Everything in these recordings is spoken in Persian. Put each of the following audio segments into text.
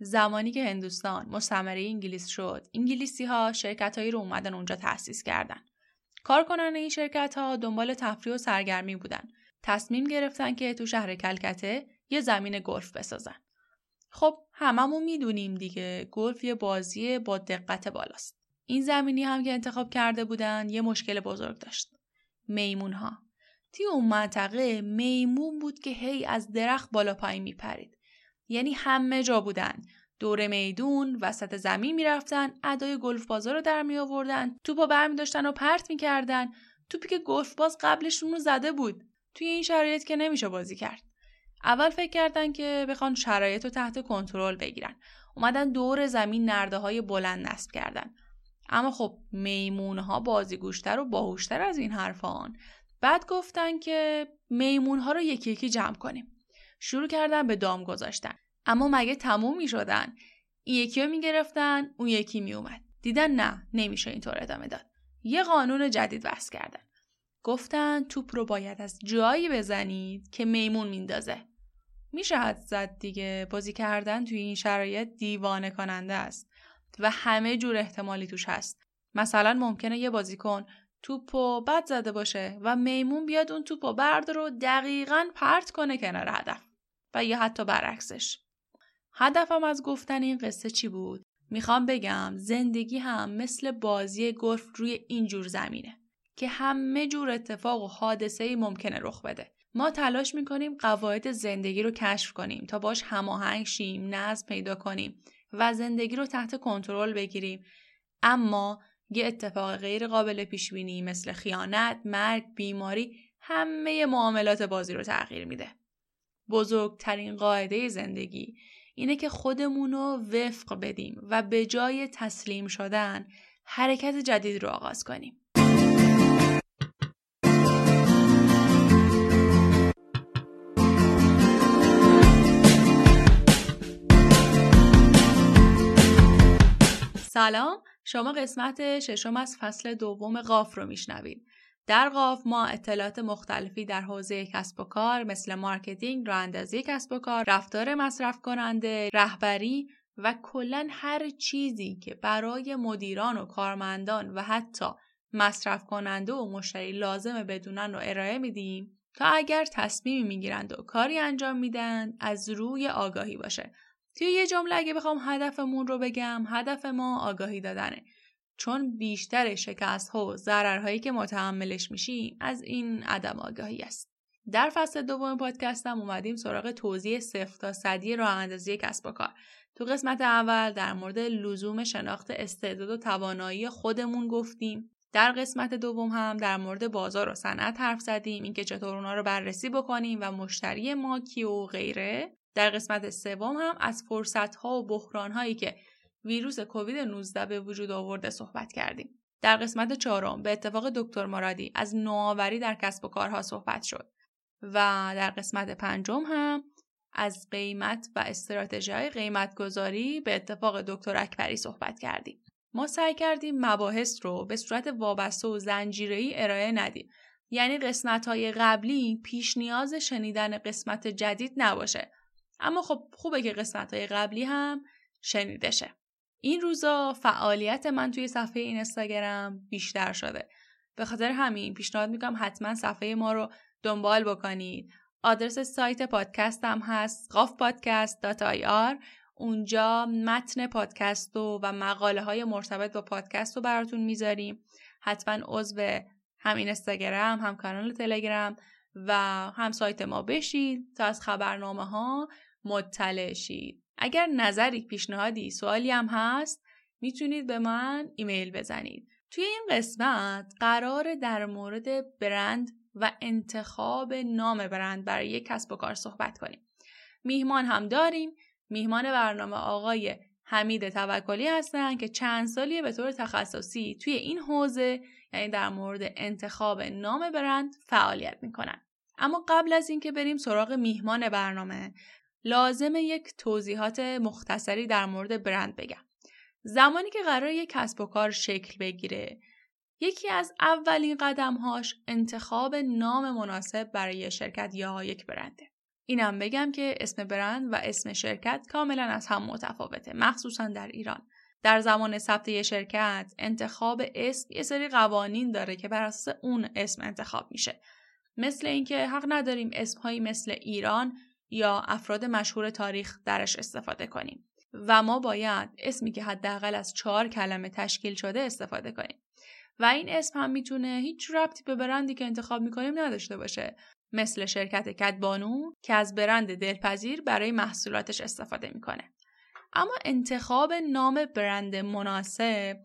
زمانی که هندوستان مستمره انگلیس شد انگلیسی ها شرکت هایی رو اومدن اونجا تأسیس کردن. کارکنان این شرکت ها دنبال تفریح و سرگرمی بودن. تصمیم گرفتن که تو شهر کلکته یه زمین گلف بسازن. خب هممون می‌دونیم دیگه گلف یه بازی با دقت بالاست. این زمینی هم که انتخاب کرده بودن یه مشکل بزرگ داشت. میمون ها توی اون منطقه میمون بود که هی از درخت بالا پایین میپرید. یعنی همه جا بودن. دور میدون وسط زمین می‌رفتن ادای گلف بازا رو در می آوردن توپا برمی داشتن و پرت می‌کردن. توپی که گلف باز قبلشون رو زده بود. توی این شرایط که نمیشه بازی کرد. اول فکر کردن که بخوان شرایط رو تحت کنترل بگیرن. اومدن دور زمین نرده های بلند نصب کردن. اما خب میمون ها بازیگوشتر و باهوشتر از این حرفان. بعد گفتن که میمون ها رو یکی یکی جمع کنیم. شروع کردن به دام گذاشتن. اما مگه تموم می شدن این یکی رو می گرفتن اون یکی می اومد دیدن نه نمیشه اینطور ادامه داد. یه قانون جدید وضع کردن. گفتن توپ رو باید از جایی بزنید که میمون میندازه. میشه حد زد دیگه؟ بازی کردن توی این شرایط دیوانه کننده است و همه جور احتمالی توش هست. مثلا ممکنه یه بازیکن توپ و بد زده باشه و میمون بیاد اون توپ و برد رو دقیقا پرت کنه کنار هدف. و یا حتی برعکسش. هدفم از گفتن این قصه چی بود؟ می‌خوام بگم زندگی هم مثل بازی گلف روی این جور زمینه که همه جور اتفاق و حادثه ای ممکنه رخ بده. ما تلاش می‌کنیم قواعد زندگی رو کشف کنیم تا باش هماهنگ شیم نظم پیدا کنیم و زندگی رو تحت کنترل بگیریم. اما یه اتفاق غیر قابل پیش بینی مثل خیانت، مرگ، بیماری همه معاملات بازی رو تغییر میده. بزرگترین قاعده زندگی اینه که خودمون رو وفق بدیم و به جای تسلیم شدن حرکت جدید رو آغاز کنیم. سلام شما قسمت ششم از فصل دوم قاف رو میشنوید. در قاف ما اطلاعات مختلفی در حوزه کسب و کار مثل marketing، راه اندازی کسب و کار، رفتار مصرف کننده، رهبری و کلا هر چیزی که برای مدیران و کارمندان و حتی مصرف کننده و مشتری لازمه بدونن رو ارائه میدیم تا اگر تصمیمی می‌گیرند و کاری انجام میدن از روی آگاهی باشه. توی یه جمله اگه بخوام هدفمون رو بگم هدف ما آگاهی دادنه. چون بیشتر شکست ها و ضررهایی که متحملش میشیم از این عدم آگاهی است. در فصل دوم پادکستم اومدیم سراغ توضیح صفر تا صدی راه اندازی کسب و کار. تو قسمت اول در مورد لزوم شناخت استعداد و توانایی خودمون گفتیم. در قسمت دوم هم در مورد بازار و صنعت حرف زدیم اینکه چطور اونا رو بررسی بکنیم و مشتری ما کی و غیره. در قسمت سوم هم از فرصت ها و بحران هایی که ویروس کووید 19 به وجود آورده صحبت کردیم. در قسمت چهارم به اتفاق دکتر مرادی از نوآوری در کسب و کارها صحبت شد و در قسمت پنجم هم از قیمت و استراتژی های قیمت گذاری به اتفاق دکتر اکبری صحبت کردیم. ما سعی کردیم مباحث رو به صورت وابسته و زنجیره‌ای ارائه ندیم. یعنی قسمت های قبلی پیش نیاز شنیدن قسمت جدید نباشه اما خب خوبه که قسمت های قبلی هم شنیده شه. این روزا فعالیت من توی صفحه این اینستاگرام بیشتر شده. به خاطر همین پیشنهاد می‌کنم حتما صفحه ما رو دنبال بکنید. آدرس سایت پادکست هم هست قافپادکست.ir اونجا متن پادکست و, و مقاله های مرتبط با پادکست رو براتون می‌ذاریم. حتما عضو هم اینستاگرام هم کانال تلگرام و هم سایت ما بشید تا از خبرنامه ها مطلع شید اگر نظری پیشنهادی سوالی هم هست می‌تونید به من ایمیل بزنید. توی این قسمت قرار در مورد برند و انتخاب نام برند برای یک کسب و کار صحبت کنیم. میهمان هم داریم. میهمان برنامه آقای حمید توکلی هستن که چند سالیه به طور تخصصی توی این حوزه یعنی در مورد انتخاب نام برند فعالیت می‌کنن. اما قبل از اینکه بریم سراغ میهمان برنامه لازم یک توضیحات مختصری در مورد برند بگم. زمانی که قرار یک کسب و کار شکل بگیره یکی از اولین قدمهاش انتخاب نام مناسب برای شرکت یا یک برنده. اینم بگم که اسم برند و اسم شرکت کاملا از هم متفاوته مخصوصا در ایران در زمان ثبت یه شرکت انتخاب اسم یه سری قوانین داره که بر اساس اون اسم انتخاب میشه مثل اینکه حق نداریم اسمهایی مثل ایران یا افراد مشهور تاریخ درش استفاده کنیم. و ما باید اسمی که حداقل از چهار کلمه تشکیل شده استفاده کنیم. و این اسم هم می‌تونه هیچ ربطی به برندی که انتخاب می‌کنیم نداشته باشه. مثل شرکت کدبانو که از برند دلپذیر برای محصولاتش استفاده می‌کنه. اما انتخاب نام برند مناسب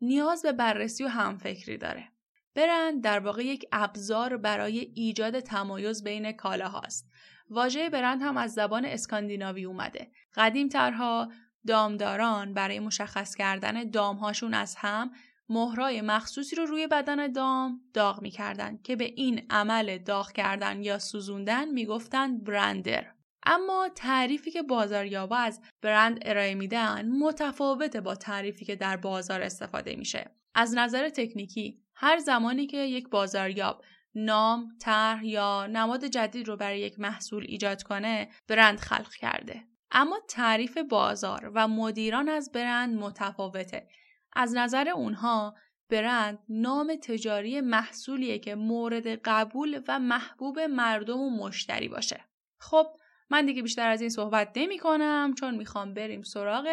نیاز به بررسی و همفکری داره. برند در واقع یک ابزار برای ایجاد تمایز بین کالاهاست. واژه برند هم از زبان اسکاندیناوی اومده. قدیم ترها دامداران برای مشخص کردن دامهاشون از هم مهرای مخصوصی رو روی بدن دام داغ می‌کردن که به این عمل داغ کردن یا سوزوندن می‌گفتن برندر. اما تعریفی که بازاریابا از برند ارائه میدن متفاوته با تعریفی که در بازار استفاده میشه. از نظر تکنیکی هر زمانی که یک بازاریاب نام، طرح یا نماد جدید رو برای یک محصول ایجاد کنه برند خلق کرده. اما تعریف بازار و مدیران از برند متفاوته. از نظر اونها برند نام تجاری محصولیه که مورد قبول و محبوب مردم و مشتری باشه. خب من دیگه بیشتر از این صحبت نمی کنم چون می‌خوام بریم سراغ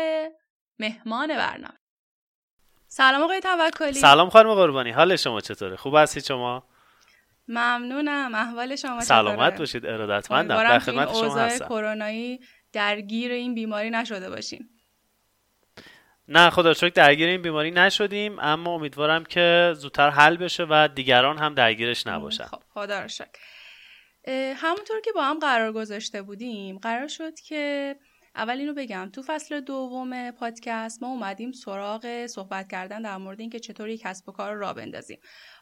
مهمان برنامه. سلام آقای توکلی. سلام خانم قربانی. حال شما چطوره؟ خوب هستی شما؟ ممنونم. احوال شما سلامت باشید ارادتمندم. در خدمت شما هستم. کرونایی درگیر این بیماری نشده باشین نه خدا شکر درگیر این بیماری نشدیم اما امیدوارم که زودتر حل بشه و دیگران هم درگیرش نباشن. خب خدا رو شکر. همونطور که با هم قرار گذاشته بودیم قرار شد که اول اینو بگم. تو فصل دوم پادکست ما اومدیم سراغ صحبت کردن در مورد اینکه چطور یک کسب و کار رو را بندازیم.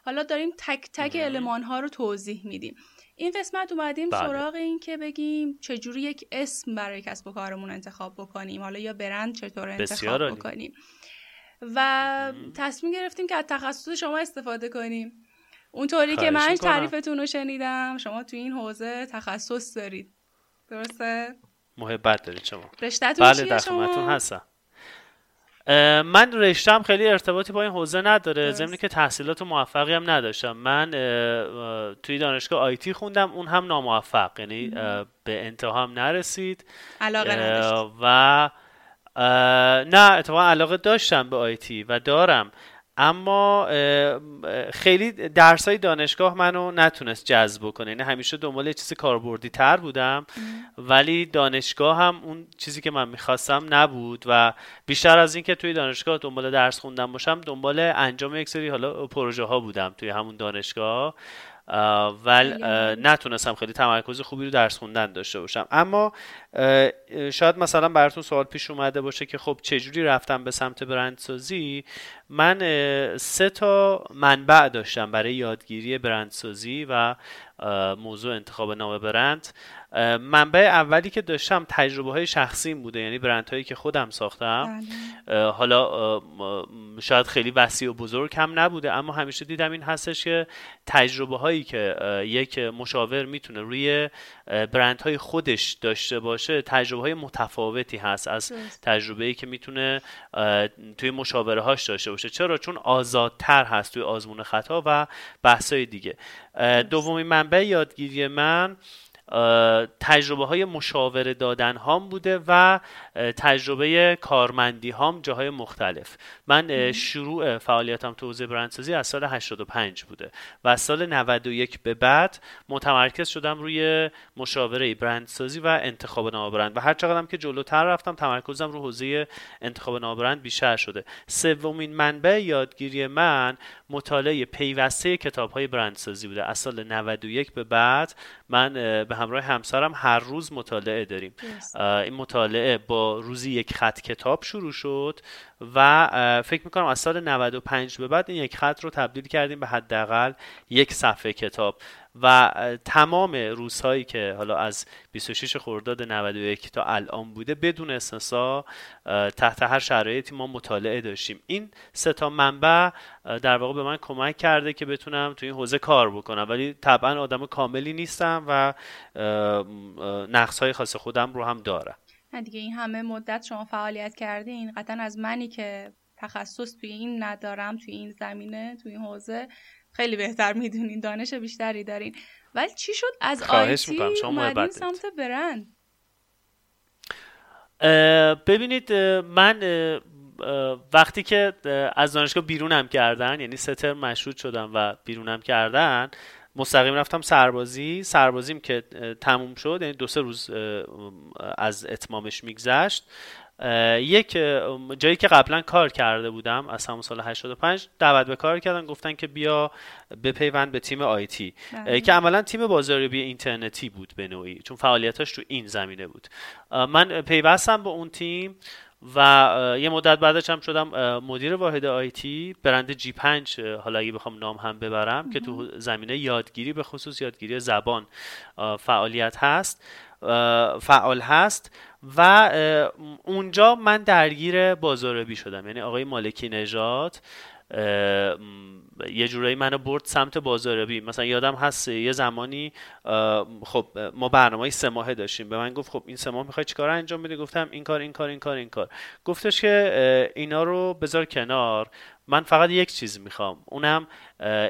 حالا داریم تک تک علمان ها رو توضیح میدیم. این قسمت اومدیم بله. سراغ این که بگیم چجوری یک اسم برای کسب و کارمون انتخاب بکنیم. حالا یا برند چطور انتخاب بکنیم. و تصمیم گرفتیم که از تخصص شما استفاده کنیم. اونطوری که من تعریفتون رو شنیدم. شما تو این حوزه تخصص دارید. درسته؟ محبت دارید شما. رشتهتون بله در هستم. من رشتم خیلی ارتباطی با این حوزه نداره. ضمن که تحصیلات موفقی هم نداشتم. من توی دانشگاه آیتی خوندم. اون هم ناموفق. یعنی به انتها هم نرسید. علاقه و نه اتفاقا علاقه داشتم به آیتی و دارم. اما خیلی درس های دانشگاه منو نتونست جذب کنه. یعنی همیشه دنبال چیز کاربردی تر بودم. ولی دانشگاه هم اون چیزی که من می‌خواستم نبود و بیشتر از اینکه توی دانشگاه دنبال درس خوندم باشم دنبال انجام یک سری حالا پروژه ها بودم توی همون دانشگاه. ولی نتونستم خیلی تمرکز خوبی رو درس خوندن داشته باشم. اما شاید مثلا براتون سوال پیش اومده باشه که خب چجوری رفتم به سمت برندسازی؟ من سه تا منبع داشتم برای یادگیری برندسازی و موضوع انتخاب نام برند. منبع اولی که داشتم تجربه های شخصیم بوده یعنی برند هایی که خودم ساختم. بله. حالا شاید خیلی وسیع و بزرگ هم نبوده اما همیشه دیدم این هستش که تجربه هایی که یک مشاور می‌تونه روی برند های خودش داشته باشه تجربه های متفاوتی هست از تجربه ای که می‌تونه توی مشاوره هاش داشته باشه. چرا؟ چون آزادتر هست توی آزمون خطا و بحث های دیگه دومین منبع یادگیری من تجربه های مشاوره دادن هام بوده و تجربه کارمندی هام جاهای مختلف. من شروع فعالیتم تو حوزه برندسازی از سال 85 بوده و از سال 91 به بعد متمرکز شدم روی مشاوره برندسازی و انتخاب نام برند و هر چقدرم که جلوتر رفتم تمرکزم رو حوزه انتخاب نام برند بیشتر شده. سومین منبع یادگیری من مطالعه پیوسته کتاب های برندسازی بوده. از سال 91 به بعد من به همراه همسرم هر روز مطالعه داریم. این مطالعه با روزی یک خط کتاب شروع شد و فکر می‌کنم از سال 95 به بعد این یک خط رو تبدیل کردیم به حداقل یک صفحه کتاب. و تمام روزهایی که حالا از 26 خرداد 91 تا الان بوده بدون استثنا تحت هر شرایطی ما مطالعه داشتیم. این سه تا منبع در واقع به من کمک کرده که بتونم تو این حوزه کار بکنم. ولی طبعا آدم کاملی نیستم و نقص های خاص خودم رو هم دارم. دیگه این همه مدت شما فعالیت کردین قطعا از منی که تخصص توی این ندارم توی این زمینه توی این حوزه. خیلی بهتر می‌دونین دانش بیشتری دارین. ولی چی شد؟ از آیتی اومدین سمت برند. ببینید من وقتی که از دانشگاه بیرونم کردن یعنی ستر مشروط شدم و بیرونم کردن مستقیم رفتم سربازی. سربازیم که تموم شد یعنی دو سه روز از اتمامش میگذشت. یک جایی که قبلا کار کرده بودم از همون سال 85 دعوت به کار کردن گفتن که بیا بپیوند به تیم آیتی بله. که عملا تیم بازاریابی اینترنتی بود به نوعی چون فعالیتاش تو این زمینه بود. من پیوستم به اون تیم. و یه مدت بعدش هم شدم مدیر واحد آیتی برند جی 5 حالا اگه بخوام نام هم ببرم که تو زمینه یادگیری به خصوص یادگیری زبان فعالیت هست فعال هست و اونجا من درگیر بازاریابی شدم. یعنی آقای مالکی نژاد یه جورایی منو برد سمت بازاریابی. مثلا یادم هست یه زمانی خب ما برنامه سه ماهه داشتیم. به من گفت خب این سه ماه می‌خوای چیکار انجام بدی؟ گفتم این کار این کار این کار این کار. گفتش که اینا رو بذار کنار. من فقط یک چیز می‌خوام. اونم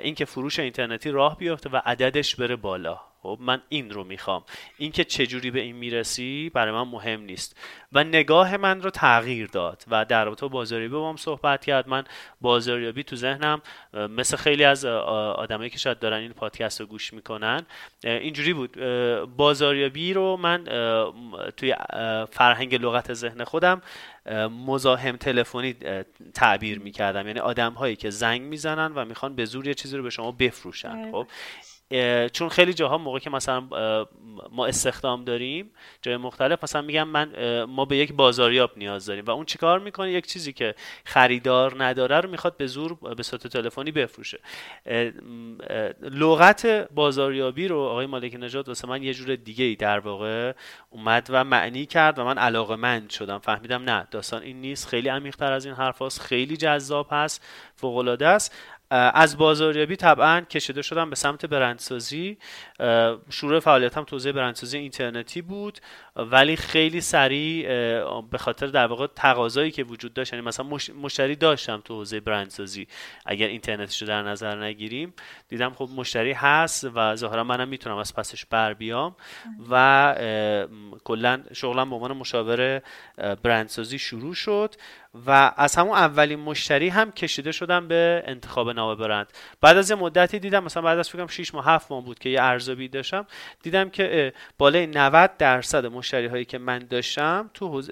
اینکه فروش اینترنتی راه بیفته و عددش بره بالا. خب من این رو می‌خوام. اینکه چجوری به این می‌رسی برای من مهم نیست. و نگاه من رو تغییر داد و در رابطه بازاریابی با هم صحبت کرد. من بازاریابی تو ذهنم مثل خیلی از آدمایی که شاید دارن این پادکست رو گوش می‌کنن اینجوری بود. بازاریابی رو من توی فرهنگ لغت ذهن خودم مزاحم تلفنی تعبیر می‌کردم. یعنی آدم هایی که زنگ می‌زنن و می‌خوان به زور یه چیزی رو به شما بفروشن. خب؟ چون خیلی جاها موقع که مثلا ما استخدام داریم جای مختلف مثلا میگم من ما به یک بازاریاب نیاز داریم و اون چیکار می‌کنه؟ یک چیزی که خریدار نداره رو می‌خواد به زور به صورت تلفنی بفروشه. لغت بازاریابی رو آقای مالک نژاد واسه من یه جور دیگه ای در واقع اومد و معنی کرد و من علاقه مند شدم. فهمیدم نه داستان این نیست خیلی عمیق‌تر از این حرف خیلی جذاب هست فوق العاده است. از بازاریابی طبعا کشیده شدم به سمت برندسازی. شروع فعالیتم تو حوزه برندسازی اینترنتی بود ولی خیلی سریع به خاطر در واقع تقاضایی که وجود داشت یعنی مثلا مشتری داشتم تو حوزه برندسازی. اگر اینترنتش رو در نظر نگیریم دیدم خب مشتری هست و ظاهرا منم می‌تونم از پسش بر بیام و کلا شغلم به عنوان مشاور برندسازی شروع شد. و از همون اولین مشتری هم کشیده شدم به انتخاب نام برند. بعد از یه مدتی دیدم مثلا بعد از فکرم 6 ماه 7 ماه بود که یه ارزیابی داشتم دیدم که بالای 90 درصد مشتری هایی که من داشتم تو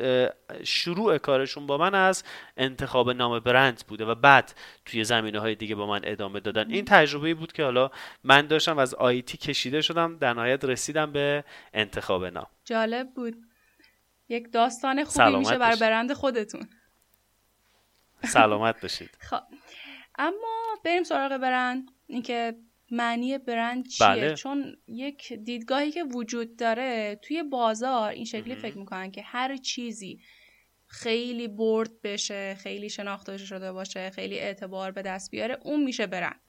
شروع کارشون با من از انتخاب نام برند بوده و بعد توی زمینه های دیگه با من ادامه دادن. این تجربه بود که حالا من داشتم از آیتی کشیده شدم در نهایت رسیدم به انتخاب نام جالب بود. یک داستان خوبی میشه بر برند خودتون. سلامت باشید. خب. اما بریم سراغ برند. اینکه معنی برند چیه؟ بله. چون یک دیدگاهی که وجود داره توی بازار این شکلی فکر می‌کنن که هر چیزی خیلی برد بشه خیلی شناخته شده باشه خیلی اعتبار به دست بیاره اون میشه برند.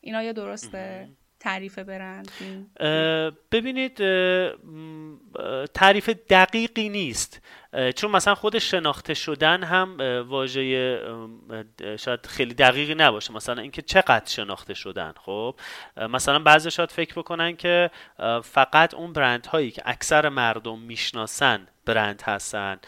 اینا یه درسته تعریف برند؟ ببینید تعریف دقیقی نیست. چون مثلا خود شناخته شدن هم واژه شاید خیلی دقیقی نباشه. مثلا اینکه چقدر شناخته شدن خب؟ مثلا بعضی شاید فکر بکنن که فقط اون برند هایی که اکثر مردم می‌شناسن برند هستن.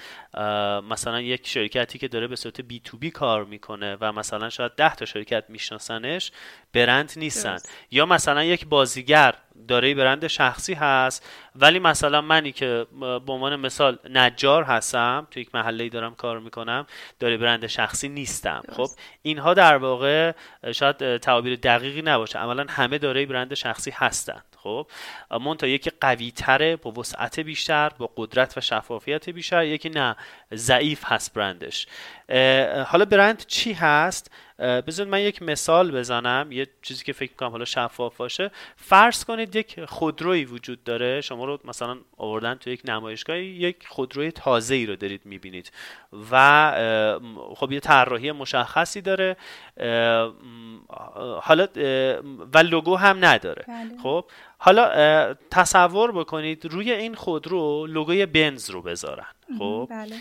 مثلا یک شرکتی که داره به صورت بی تو بی کار می‌کنه و مثلا شاید ده تا شرکت میشناسنش برند نیستن. یا مثلا یک بازیگر داره برند شخصی هست. ولی مثلا منی که به عنوان مثال نجار هستم تو یک محله دارم کار می‌کنم داره برند شخصی نیستم. خب اینها در واقع شاید تعابیر دقیقی نباشه. عملا همه داره برند شخصی هستن. خب تا یکی قوی تره با وسعت بیشتر با قدرت و شفافیت بیشتر یکی نه ضعیف هست برندش. حالا برند چی هست بذارید من یک مثال بزنم یه چیزی که فکر کنم حالا شفاف باشه فرض کنید یک خودروی وجود داره شما رو مثلا آوردن تو یک نمایشگاه یک خودروی تازه ای رو دارید می‌بینید و خب یه طراحی مشخصی داره حالا و لوگو هم نداره بله. خب حالا تصور بکنید روی این خودرو لوگوی بنز رو بذارن خب بله.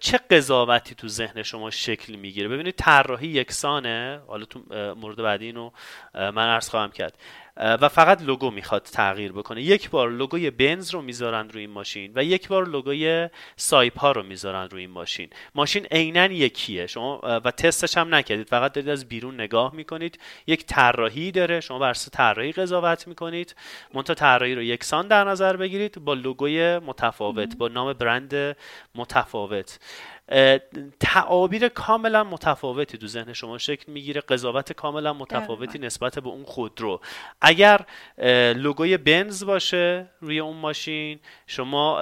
چه قضاوتی تو ذهن شما شکل می‌گیره؟ ببینید طراحی یکسانه حالا تو مورد بعدی اینو من عرض خواهم کرد. و فقط لوگو می‌خواد تغییر بکنه. یک بار لوگوی بنز رو می‌ذارن روی این ماشین و یک بار لوگوی سایپا رو می‌ذارن روی این ماشین. ماشین عینا یکیه. شما و تستش هم نکردید. فقط دارید از بیرون نگاه می‌کنید. یک طراحی داره. شما بر اساس طراحی قضاوت می‌کنید. منتها طراحی رو یکسان در نظر بگیرید با لوگوی متفاوت با نام برند متفاوت. تعابیر کاملا متفاوتی تو ذهن شما شکل می‌گیره قضاوت کاملا متفاوتی نسبت به اون خودرو. اگر لوگوی بنز باشه روی اون ماشین شما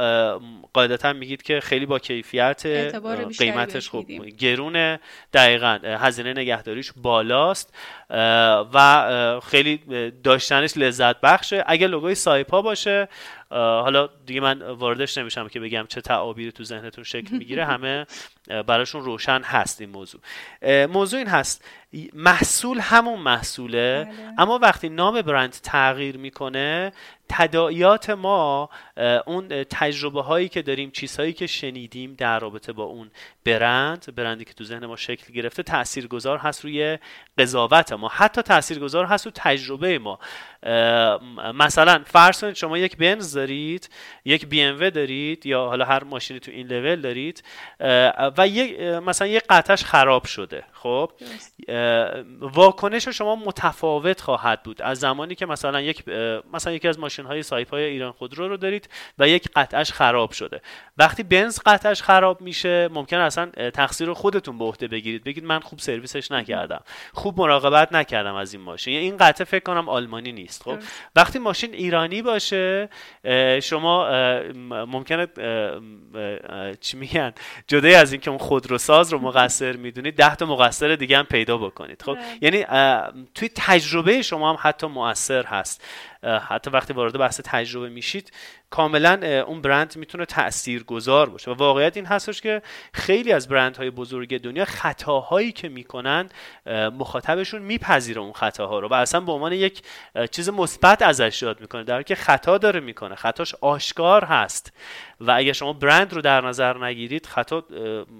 قاعدتا میگید که خیلی با کیفیت قیمتش خوب گرونه. دقیقا هزینه نگهداریش بالاست و خیلی داشتنش لذت بخشه اگر لوگوی سایپا باشه حالا دیگه من واردش نمیشم که بگم چه تعابیری تو ذهنتون شکل می‌گیره. همه براشون روشن هست این موضوع. موضوع این هست. محصول همون محصوله بله. اما وقتی نام برند تغییر می‌کنه تداعیات ما اون تجربه هایی که داریم چیزهایی که شنیدیم در رابطه با اون برند برندی که تو ذهن ما شکل گرفته تاثیرگذار هست روی قضاوت ما. حتی تاثیرگذار هست رو تجربه ما. مثلا فرض کنید شما یک بنز دارید یک بی ام دارید یا حالا هر ماشینی تو این لول دارید و یک مثلا یک قطعش خراب شده. خب واکنش شما متفاوت خواهد بود. از زمانی که مثلا یک مثلا یکی از ماشین های سایپ های ایران خودرو رو دارید و یک قطعش خراب شده. وقتی بنز قطعش خراب میشه ممکن اصلا تقصیر رو خودتون به عهده بگیرید. بگید من خوب سرویسش نکردم. خوب مراقبت نکردم از این ماشین. این قطعه فکر کنم آلمانی نیست. خب وقتی ماشین ایرانی باشه شما ممکنه چی میگن؟ جدای از اینکه اون خودروساز رو مقصر می‌دونید ده تا مقصر دیگه هم پیدا بکنید. خب یعنی توی تجربه شما هم حتی مؤثر هست. حتی وقتی وارد بحث تجربه میشید کاملا اون برند می‌تونه تأثیر گذار باشه. و واقعیت این هستش که خیلی از برندهای بزرگ دنیا خطاهایی که می‌کنن مخاطبشون میپذیره اون خطاها رو. و اصلا به عنوان یک چیز مثبت ازش یاد می‌کنه در که خطا داره می‌کنه. خطاش آشکار هست. و اگر شما برند رو در نظر نگیرید خطا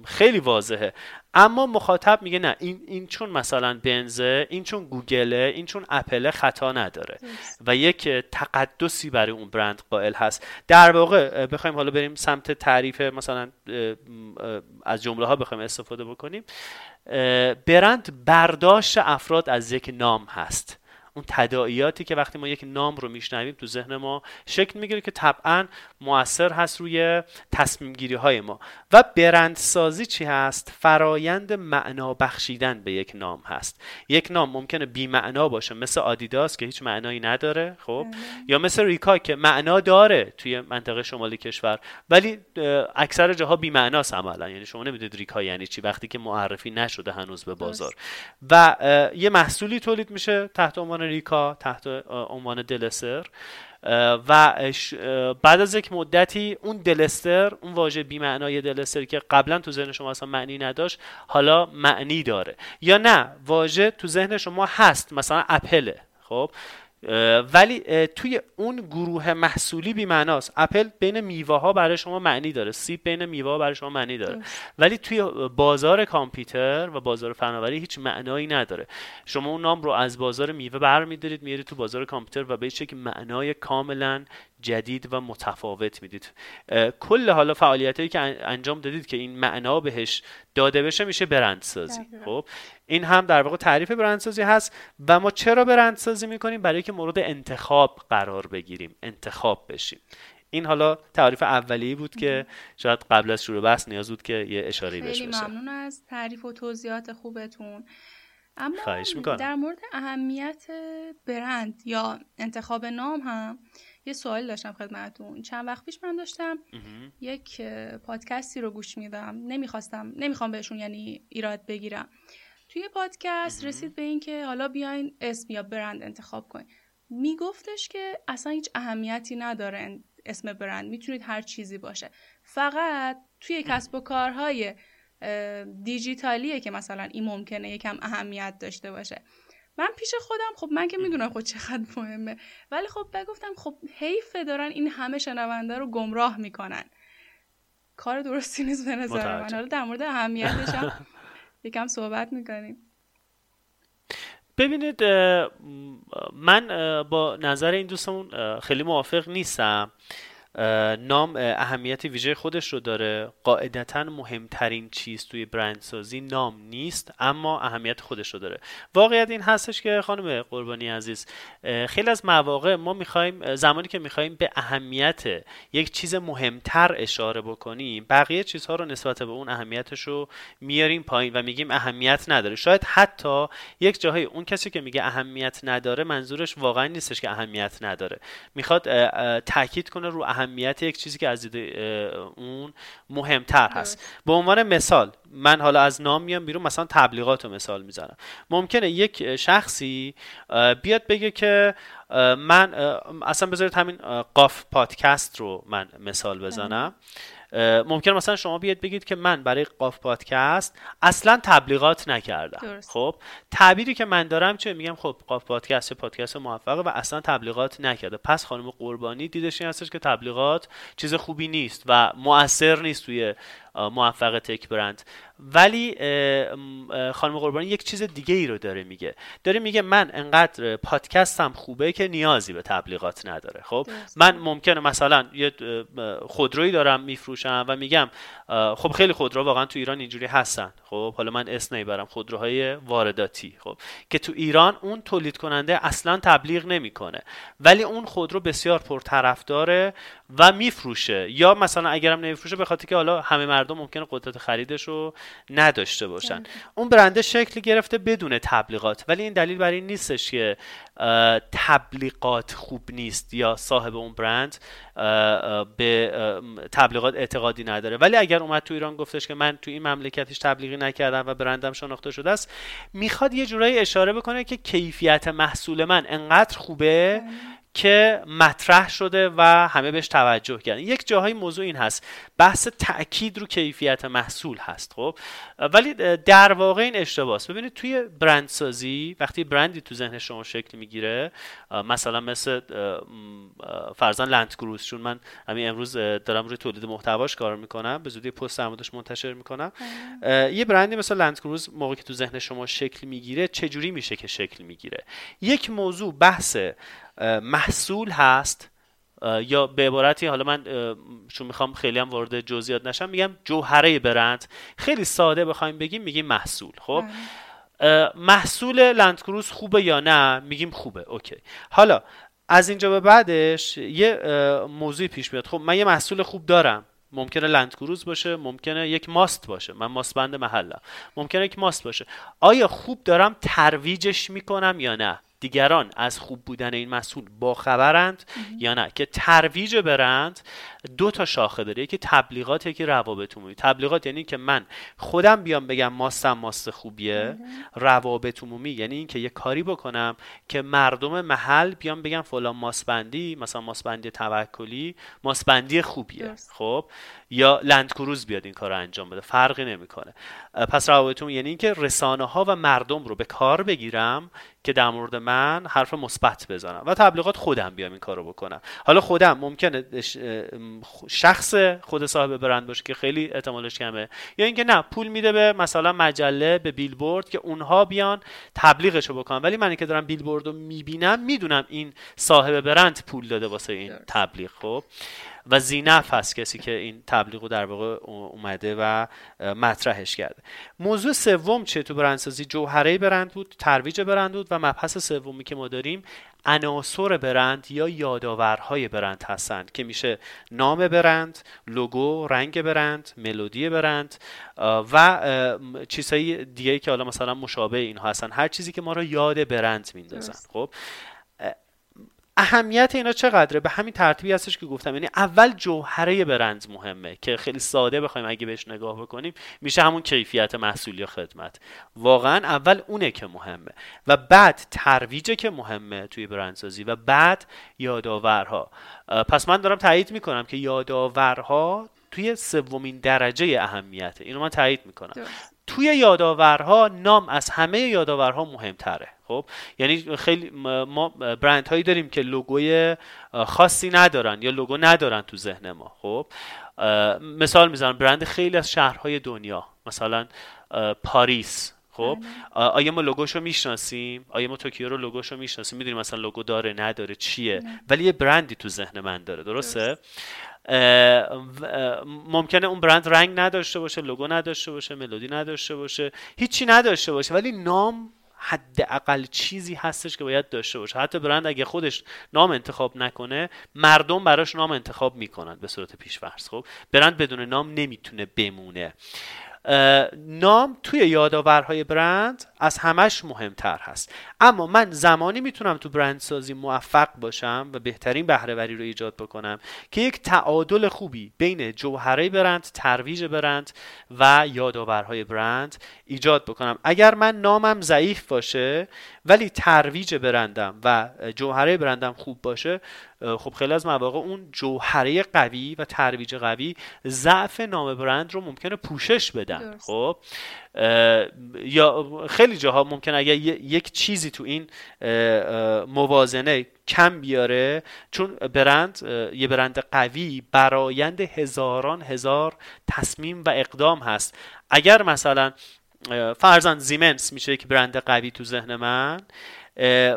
خیلی واضحه. اما مخاطب میگه نه این, این چون مثلا بنزه این چون گوگله این چون اپل خطا نداره. و یک تقدسی برای اون برند قائل هست. در واقع بخوایم حالا بریم سمت تعریف مثلا از جمله ها بخوایم استفاده بکنیم. برند برداشت افراد از یک نام هست. اون تداعیاتی که وقتی ما یک نام رو میشنویم تو ذهن ما شکل می‌گیره که طبعا موثر هست روی تصمیم گیری های ما. و برندسازی چی هست؟ فرایند معنا بخشیدن به یک نام هست. یک نام ممکنه بی معنا باشه مثل آدیداس که هیچ معنایی نداره خب؟ بله. یا مثل ریکا که معنا داره توی منطقه شمالی کشور ولی اکثر جاها بی معناست عملا. یعنی شما نمی‌دونید ریکا یعنی چی وقتی که معرفی نشده هنوز به بازار. و یه محصولی تولید میشه تحت عنوان ریکا تحت عنوان دلسر و بعد از یک مدتی اون دلستر اون واژه بی معنای دلستر که قبلا تو ذهن شما اصلا معنی نداشت حالا معنی داره. یا نه واژه تو ذهن شما هست مثلا اپله خب؟ ولی توی اون گروه محصولی بی معناست. اپل بین میوه ها برای شما معنی داره. سیب بین میوه ها برای شما معنی داره. ولی توی بازار کامپیوتر و بازار فناوری هیچ معنایی نداره. شما اون نام رو از بازار میوه برمیدارید میارید تو بازار کامپیوتر و به که معنای کاملا جدید و متفاوت می‌دید. کل حالا فعالیت هایی که انجام دادید که این معنا بهش داده بشه میشه برندسازی. خب این هم در واقع تعریف برندسازی هست و ما چرا برندسازی می‌کنیم؟ برای که مورد انتخاب قرار بگیریم انتخاب بشیم. این حالا تعریف اولیه بود که شاید قبل از شروع بحث نیاز بود که یه اشاره بشه خیلی ممنون از تعریف و توضیحات خوبتون. اما در مورد اهمیت برند یا انتخاب نام هم یه سوال داشتم خدمتون چند وقت پیش من داشتم یک پادکستی رو گوش میدم. نمی‌خواستم نمی‌خوام بهشون یعنی ایراد بگیرم. توی پادکست رسید به اینکه حالا بیاین اسم یا برند انتخاب کنین. میگفتش که اصلا هیچ اهمیتی نداره اسم برند. می‌تونید هر چیزی باشه. فقط توی کسب و کارهای دیجیتالیه که مثلا این ممکنه یکم اهمیت داشته باشه. من پیش خودم خب من که می‌دونم خود چقدر مهمه. ولی خب بگفتم خب حیفه دارن این همه شنونده رو گمراه می‌کنن. کار درستی نیست به نظر من. حالا در مورد اهمیتش هم یکم صحبت می‌کنیم. ببینید من با نظر این دوستمون خیلی موافق نیستم. نام اهمیت ویژه خودش رو داره. قاعدتا مهمترین چیز توی برندسازی نام نیست اما اهمیت خودش رو داره. واقعیت این هستش که خانم قربانی عزیز خیلی از مواقع ما می‌خوایم زمانی که می‌خوایم به اهمیت یک چیز مهمتر اشاره بکنیم بقیه چیزها رو نسبت به اون اهمیتش رو میاریم پایین و میگیم اهمیت نداره. شاید حتی یک جاهای اون کسی که میگه اهمیت نداره منظورش واقعا نیستش که اهمیت نداره. می‌خواد تاکید کنه رو اهمیت یک چیزی که از دید اون مهمتر هست. به عنوان مثال من حالا از نام میام بیرون مثلا تبلیغات رو مثال می‌زنم. ممکنه یک شخصی بیاد بگه که من اصلا بذارید همین قاف پادکست رو من مثال بزنم. ممکن مثلا شما بیاد بگید که من برای قاف پادکست اصلا تبلیغات نکردم. خب تعبیری که من دارم چه میگم؟ خب قاف پادکست پادکست موفقه و اصلا تبلیغات نکرده. پس خانم قربانی دیدش این هستش که تبلیغات چیز خوبی نیست و مؤثر نیست توی موفق تک برند. ولی خانم قربانی یک چیز دیگه ای رو داره میگه. داره میگه من انقدر پادکستم خوبه که نیازی به تبلیغات نداره. خب؟ من ممکنه مثلا یه خودرویی دارم میفروشم و میگم خب خیلی خودرو واقعا تو ایران اینجوری هستن. خب؟ حالا من اسم نمی‌برم خودروهای وارداتی. خب؟ که تو ایران اون تولید کننده اصلا تبلیغ نمی‌کنه. ولی اون خودرو بسیار پرطرفداره و میفروشه. یا مثلا اگرم نمیفروشه به خاطر که حالا همه مردم ممکنه قدرت خریدش رو نداشته باشن. اون برنده شکل گرفته بدون تبلیغات ولی این دلیل برای این نیستش که تبلیغات خوب نیست یا صاحب اون برند به تبلیغات اعتقادی نداره. ولی اگر اومد تو ایران گفتش که من تو این مملکتش تبلیغی نکردم و برندم شناخته شده است می‌خواد یه جورایی اشاره بکنه که کیفیت محصول من انقدر خوبه که مطرح شده و همه بهش توجه کردن. یک جاهای موضوع این هست. بحث تاکید رو کیفیت محصول هست خب؟ ولی در واقع این اشتباهه ببینید توی برندسازی وقتی برندی تو ذهن شما شکل می‌گیره مثلا مثل فرزان لند کروز چون من همین امروز دارم روی تولید محتواش کار می‌کنم. به زودی پست موردش منتشر می‌کنم. یه برندی مثل لند کروز موقعی که تو ذهن شما شکل می‌گیره چجوری میشه که شکل می‌گیره؟ یک موضوع بحث محصول هست. یا به عبارتی حالا من چون می‌خوام خیلی هم وارد جزئیات نشم میگم جوهره برند. خیلی ساده بخوایم بگیم میگیم محصول خب؟ بله. محصول لندکروز خوبه یا نه؟ میگیم خوبه. اوکی. حالا از اینجا به بعدش یه موضوع پیش میاد. خب من یه محصول خوب دارم. ممکنه لندکروز باشه ممکنه یک ماست باشه. من ماست بند محلم. ممکنه یک ماست باشه. آیا خوب دارم ترویجش می‌کنم یا نه؟ دیگران از خوب بودن این مسئول باخبرند یا نه؟ که ترویج برند دو تا شاخه داره. یکی تبلیغات یکی روابط عمومی. تبلیغات یعنی که من خودم بیام بگم ماستم ماست خوبیه. روابط عمومی یعنی اینکه یه کاری بکنم که مردم محل بیان بگم فلان ماسبندی مثلا ماسبندی توکلی ماسبندی خوبیه. خب؟ یا لندکروز بیاد این کار رو انجام بده. فرقی نمی‌کنه. پس روابط یعنی اینکه رسانه ها و مردم رو به کار بگیرم که در مورد من حرف مثبت بزنم و تبلیغات خودم بیام این کارو بکنم. حالا خودم ممکنه شخص خود صاحب برند باشه که خیلی احتمالش کمه. یا اینکه نه پول میده به مثلا مجله به بیلبورد که اونها بیان تبلیغشو بکنن. ولی من که دارم بیلبورد رو می‌بینم می‌دونم این صاحب برند پول داده واسه این تبلیغ خب؟ و زینف هست کسی که این تبلیغ رو در واقع اومده و مطرحش کرده. موضوع سوم چه تو برندسازی؟ جوهره برند بود ترویج برند بود و مبحث سومی که ما داریم عناصر برند یا یادآورهای برند هستند که میشه نام برند لوگو رنگ برند ملودی برند و چیزهای دیگه که حالا مثلا مشابه اینها هستن. هر چیزی که ما رو یاد برند میندازن. خب؟ اهمیت اینا چقدره؟ به همین ترتیبی هستش که گفتم. یعنی اول جوهره برند مهمه که خیلی ساده بخوایم اگه بهش نگاه بکنیم میشه همون کیفیت محصول یا خدمت. واقعا اول اونه که مهمه و بعد ترویجه که مهمه توی برندسازی و بعد یادآورها. پس من دارم تایید می‌کنم که یادآورها توی سومین درجه اهمیته. اینو من تایید می‌کنم. توی یادآورها نام از همه یادآورها مهمتره. خب؟ یعنی خیلی ما برند هایی داریم که لوگوی خاصی ندارن یا لوگو ندارن تو ذهن ما. خب؟ مثال می‌زنم برند خیلی از شهرهای دنیا مثلا پاریس. خب؟ بله. آیا ما لوگوشو می‌شناسیم؟ آیا ما توکیو رو لوگوشو می‌شناسیم؟ می‌دونیم مثلا لوگو داره نداره چیه؟ ولی یه برندی تو ذهن من داره درسته؟ ممکنه اون برند رنگ نداشته باشه لوگو نداشته باشه ملودی نداشته باشه هیچی نداشته باشه ولی نام حداقل چیزی هستش که باید داشته باشه. حتی برند اگه خودش نام انتخاب نکنه مردم براش نام انتخاب می‌کنن به صورت پیشورز خب؟ برند بدون نام نمی‌تونه بمونه. نام توی یادآورهای برند از همش مهمتر هست. اما من زمانی می‌تونم تو برندسازی موفق باشم و بهترین بهرهوری رو ایجاد بکنم که یک تعادل خوبی بین جوهره برند ترویج برند و یادآورهای برند ایجاد بکنم. اگر من نامم ضعیف باشه ولی ترویج برندم و جوهره برندم خوب باشه خب خیلی از مواقع اون جوهره قوی و ترویج قوی ضعف نام برند رو ممکنه پوشش بدن. خب؟ یا خیلی جاها ممکن اگر یک چیزی تو این موازنه کم بیاره چون برند یه برند قوی برایند هزاران هزار تصمیم و اقدام هست. اگر مثلا فرزن زیمنس میشه یک برند قوی تو ذهن من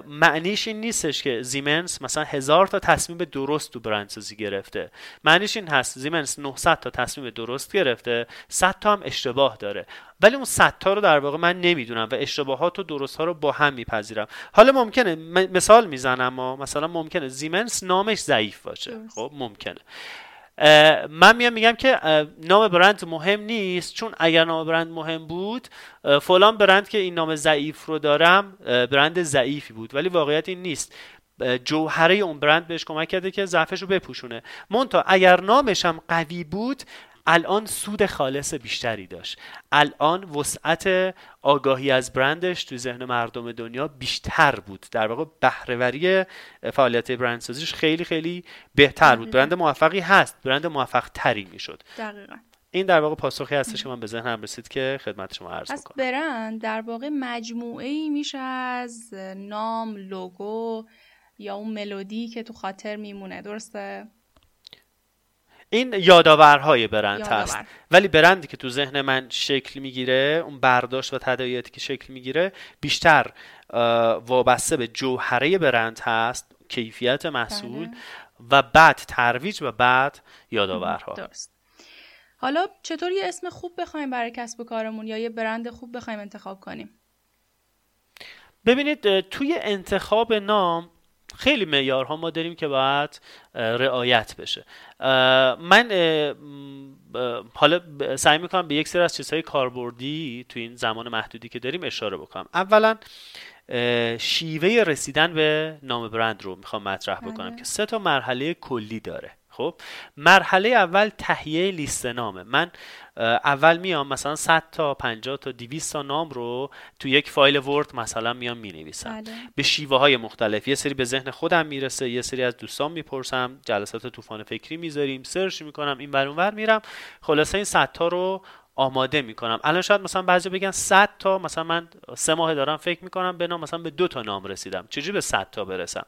معنیش این نیستش که زیمنس مثلا هزار تا تصمیم درست تو برندسازی گرفته. معنیش این هست زیمنس 900 تا تصمیم درست گرفته 100 تا هم اشتباه داره. ولی اون 100 تا رو در واقع من نمی‌دونم و اشتباهات و درست ها رو با هم میپذیرم. حالا ممکنه مثال می‌زنم مثلا ممکنه زیمنس نامش ضعیف باشه. خب ممکنه. من میام میگم که نام برند مهم نیست چون اگر نام برند مهم بود فلان برند که این نام ضعیف رو دارم برند ضعیفی بود ولی واقعیت این نیست. جوهره اون برند بهش کمک کرده که ضعفش رو بپوشونه. مونتا اگر نامش هم قوی بود الان سود خالص بیشتری داشت. الان وسعت آگاهی از برندش تو ذهن مردم دنیا بیشتر بود. در واقع بهرهوری فعالیت برندسازیش خیلی خیلی بهتر بود. برند موفقی هست. برند موفق تری می‌شد. دقیقا. این در واقع پاسخی هستش که من به ذهنم رسید که خدمت شما عرض کنم برند در واقع مجموعه ای میشه از نام لوگو یا اون ملودی که تو خاطر میمونه. درسته؟ این یادآورهای برند هست. ولی برندی که تو ذهن من شکل می‌گیره اون برداشت و تداعیاتی که شکل می‌گیره بیشتر وابسته به جوهره برند هست کیفیت محصول بله. و بعد ترویج و بعد یادآورها. درست. حالا چطور یه اسم خوب بخوایم برای کسب و کارمون یا یه برند خوب بخوایم انتخاب کنیم؟ ببینید توی انتخاب نام خیلی معیارها ما داریم که باید رعایت بشه. من حالا سعی می‌کنم به یک سری از چیزهای کاربردی تو این زمان محدودی که داریم اشاره بکنم. اولا شیوه رسیدن به نام برند رو می‌خوام مطرح بکنم بله. که سه تا مرحله کلی داره. خب مرحله اول تهیه لیست نامه. من اول میام مثلا 100 تا 50 تا 200 تا نام رو تو یک فایل ورد مثلا میام می‌نویسم. بله. به شیوه های مختلف. یه سری به ذهن خودم می‌رسه یه سری از دوستان می‌پرسم جلسات طوفان فکری می‌ذاریم سرچ می‌کنم این ور ور میرم. خلاصه این 100 تا رو آماده می‌کنم. الان شاید مثلا بعضی بگن 100 تا مثلا من سه ماه دارم فکر می‌کنم به نام مثلا به دو تا نام رسیدم. چجوری به 100 تا برسم؟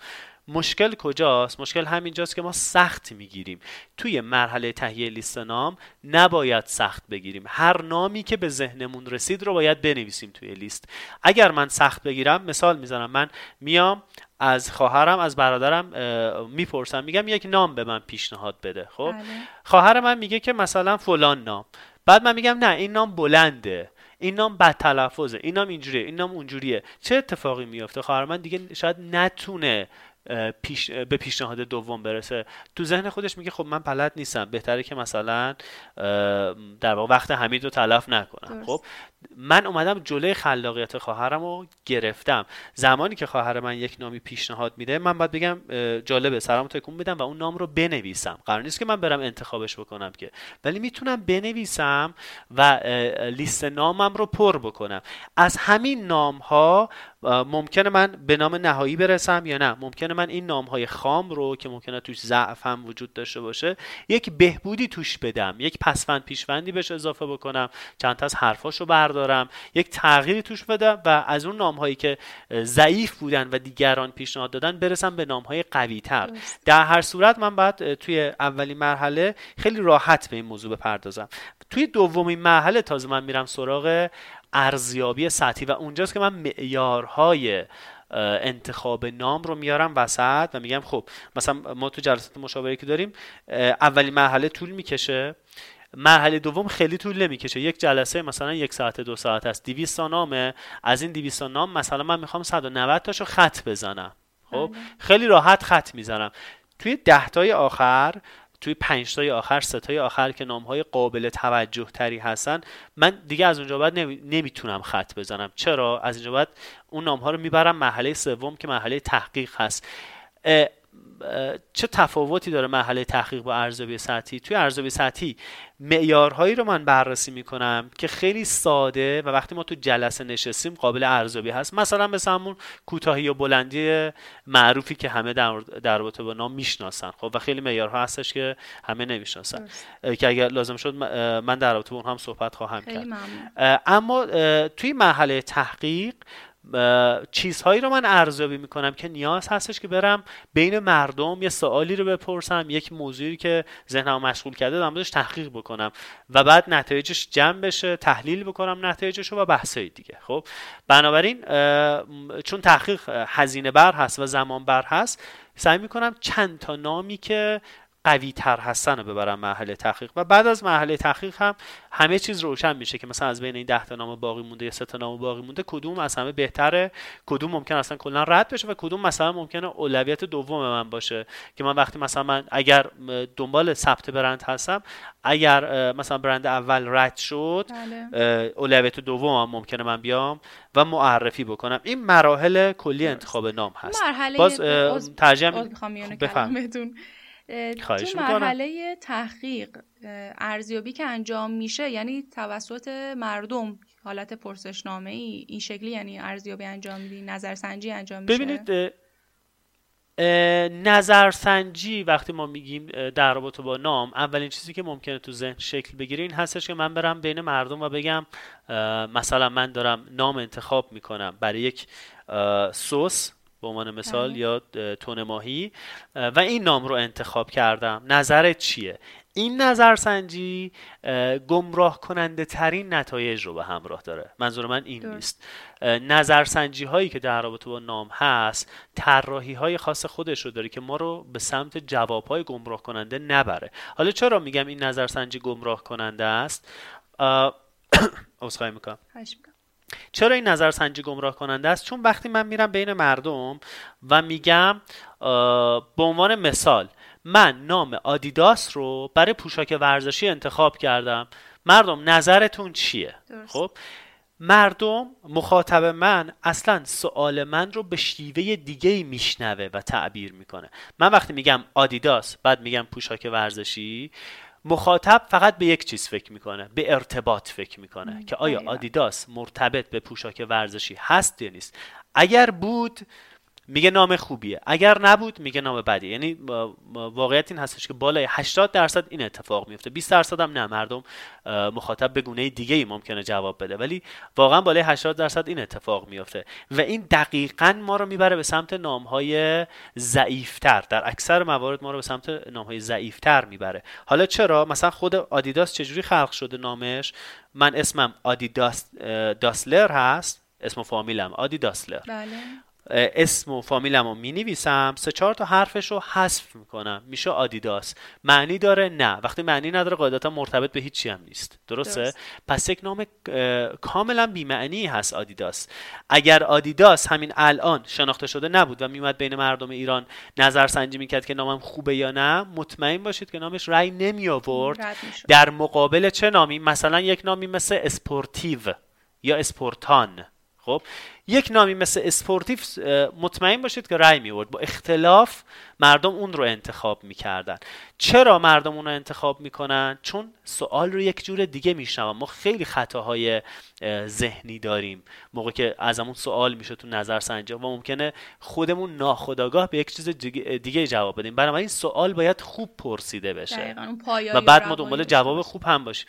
مشکل کجاست؟ مشکل همینجاست که ما سخت می‌گیریم. توی مرحله تهیه لیست نام نباید سخت بگیریم. هر نامی که به ذهنمون رسید رو باید بنویسیم توی لیست. اگر من سخت بگیرم مثال می‌زنم. من میام از خواهرم از برادرم می‌پرسم. میگم یک نام به من پیشنهاد بده. خب؟ بله. خواهر من میگه که مثلا فلان نام. بعد من میگم نه این نام بلنده. این نام بد تلفظه این نام اینجوریه. این نام اونجوریه. چه اتفاقی میفته خواهر من دیگه شاید نتونه پیش به پیشنهاد دوم برسه. تو ذهن خودش میگه خب من بلد نیستم. بهتره که مثلا در واقع وقت حمید رو تلف نکنم. خب؟ من اومدم جلوی خلاقیت خواهرم رو گرفتم. زمانی که خواهر من یک نامی پیشنهاد میده من باید بگم جالبه سرم تکون بدم و اون نام رو بنویسم. قرار نیست که من برم انتخابش بکنم که. ولی می‌تونم بنویسم و لیست نامم رو پر بکنم. از همین نام ها ممکنه من به نام نهایی برسم یا نه. ممکنه من این نام های خام رو که ممکنه توش ضعف هم وجود داشته باشه یک بهبودی توش بدم یک پسوند پیشوندی بهش اضافه بکنم چند تا از حرفاش رو بردارم یک تغییری توش بدم و از اون نام هایی که ضعیف بودن و دیگران پیشنهاد دادن برسم به نام های قوی تر در هر صورت من باید توی اولین مرحله خیلی راحت به این موضوع بپردازم. توی دومین مرحله تازه من میرم سراغ ارزیابی سطحی و اونجاست که من معیارهای انتخاب نام رو میارم وسط و میگم خب مثلا ما تو جلسات مشاوره که داریم اولین مرحله طول می‌کشه. مرحله دوم خیلی طول نمی‌کشه. یک جلسه مثلا یک ساعت دو ساعت است. 200 نامه. از این 200 نام مثلا من می‌خوام 190 تاشو خط بزنم. خب؟ بله. خیلی راحت خط می‌زنم. توی ده تای آخر توی پنج تای آخر سه تای آخر که نام های قابل توجه تری هستن من دیگه از اونجا بعد نمی‌تونم خط بزنم. چرا؟ از اینجا بعد اون نام ها رو می‌برم مرحله سوم که مرحله تحقیق هست. چه تفاوتی داره مرحله تحقیق با ارزیابی سطحی؟ توی ارزیابی سطحی معیارهایی رو من بررسی می‌کنم که خیلی ساده و وقتی ما تو جلسه نشستیم قابل ارزیابی هست. مثلا مثل همون کوتاهی و بلندی معروفی که همه در, در رابطه با نام می‌شناسن. خب و خیلی معیارها هستش که همه نمی‌شناسن. که اگر لازم شد من در رابطه با اون هم صحبت خواهم کرد. اما توی مرحله تحقیق چیزهایی رو من ارزیابی می‌کنم که نیاز هستش که برم بین مردم یه سوالی رو بپرسم یک موضوعی که ذهنم مشغول کرده دارم تحقیق بکنم و بعد نتایجش جمع بشه تحلیل بکنم نتایجش رو و بحثای دیگه خب؟ بنابراین چون تحقیق هزینه بر هست و زمان بر هست سعی می‌کنم چند تا نامی که قوی تر هستن رو ببرم مرحله تحقیق. و بعد از مرحله تحقیق هم همه چیز روشن میشه که مثلا از بین این 10 تا نام باقی مونده یا 3 تا نام باقی مونده کدوم از همه بهتره کدوم ممکن اصلا کلا رد بشه و کدوم مثلا ممکنه اولویت دوم من باشه. که من وقتی مثلا من اگر دنبال ثبت برند هستم اگر مثلا برند اول رد شد بله. اولویت دوم هم ممکنه من بیام و معرفی بکنم. این مراحل کلی انتخاب نام هست. مرحله باز ترجمه تو مرحله تحقیق ارزیابی که انجام میشه یعنی توسط مردم حالت پرسشنامه ای این شکلی یعنی ارزیابی انجام میدی نظرسنجی انجام میشه؟ ببینید نظرسنجی وقتی ما میگیم در رابطه با نام اولین چیزی که ممکنه تو ذهن شکل بگیره این هستش که من برم بین مردم و بگم مثلا من دارم نام انتخاب می‌کنم برای یک سس. به عنوان مثال بله. یا تون ماهی. و این نام رو انتخاب کردم. نظرت چیه؟ این نظرسنجی گمراه کننده ترین نتایج رو به همراه داره. منظور من این نیست. نظرسنجی هایی که در رابطه با نام هست طراحی های خاص خودش رو داره که ما رو به سمت جواب های گمراه کننده نبره. حالا چرا میگم این نظرسنجی گمراه کننده است عذرخواهی می‌کنم. چرا این نظر سنجی گمراه کننده است؟ چون وقتی من میرم بین مردم و میگم به عنوان مثال من نام آدیداس رو برای پوشاک ورزشی انتخاب کردم. مردم نظرتون چیه؟ خب مردم مخاطب من اصلا سوال من رو به شیوه دیگه میشنوه و تعبیر می‌کنه. من وقتی میگم آدیداس بعد میگم پوشاک ورزشی مخاطب فقط به یک چیز فکر می‌کنه به ارتباط فکر می‌کنه که آیا آدیداس مرتبط به پوشاک ورزشی هست یا نیست؟ اگر بود میگه نام خوبیه. اگر نبود میگه نام بدی یعنی واقعیت این هستش که بالای 80 درصد این اتفاق میفته. 20 درصد هم نه. مردم مخاطب به گونه دیگه ای ممکنه جواب بده. ولی واقعا بالای 80 درصد این اتفاق میفته. و این دقیقا ما رو می‌بره به سمت نام های ضعیفتر. در اکثر موارد ما رو به سمت نام های ضعیفتر می‌بره. حالا چرا؟ مثلا خود آدیداس چجوری خلق شده نامش؟ من اسمم آدیداس داسلر هست. اسم فامیلم آدی داسلر بله. اسم و فامیلم رو می نویسم سه چهار تا حرفش رو حذف می‌کنم. میشه آدیداس. معنی داره نه. وقتی معنی نداره قاعدتا مرتبط به هیچی هم نیست. درسته؟ پس یک نام کاملا بیمعنی هست آدیداس. اگر آدیداس همین الان شناخته شده نبود و میومد بین مردم ایران نظر سنجی می‌کرد که نامم خوبه یا نه مطمئن باشید که نامش رأی نمی آورد. در مقابل چه نامی؟ مثلا یک نامی مثل اسپورتیو یا اسپورتان. خب؟ یک نامی مثل اسپورتیف مطمئن باشید که رأی میاورد با اختلاف مردم اون رو انتخاب می‌کردن. چرا مردم اون رو انتخاب می‌کنن؟ چون سوال رو یک جور دیگه میشنون ما خیلی خطاهای ذهنی داریم. موقع که از همون سوال میشه تو نظر سنجی و ممکنه خودمون ناخودآگاه به یک چیز دیگه جواب بدیم. بنابراین سوال باید خوب پرسیده بشه. و بعد ما دنبال جواب خوب هم باشیم.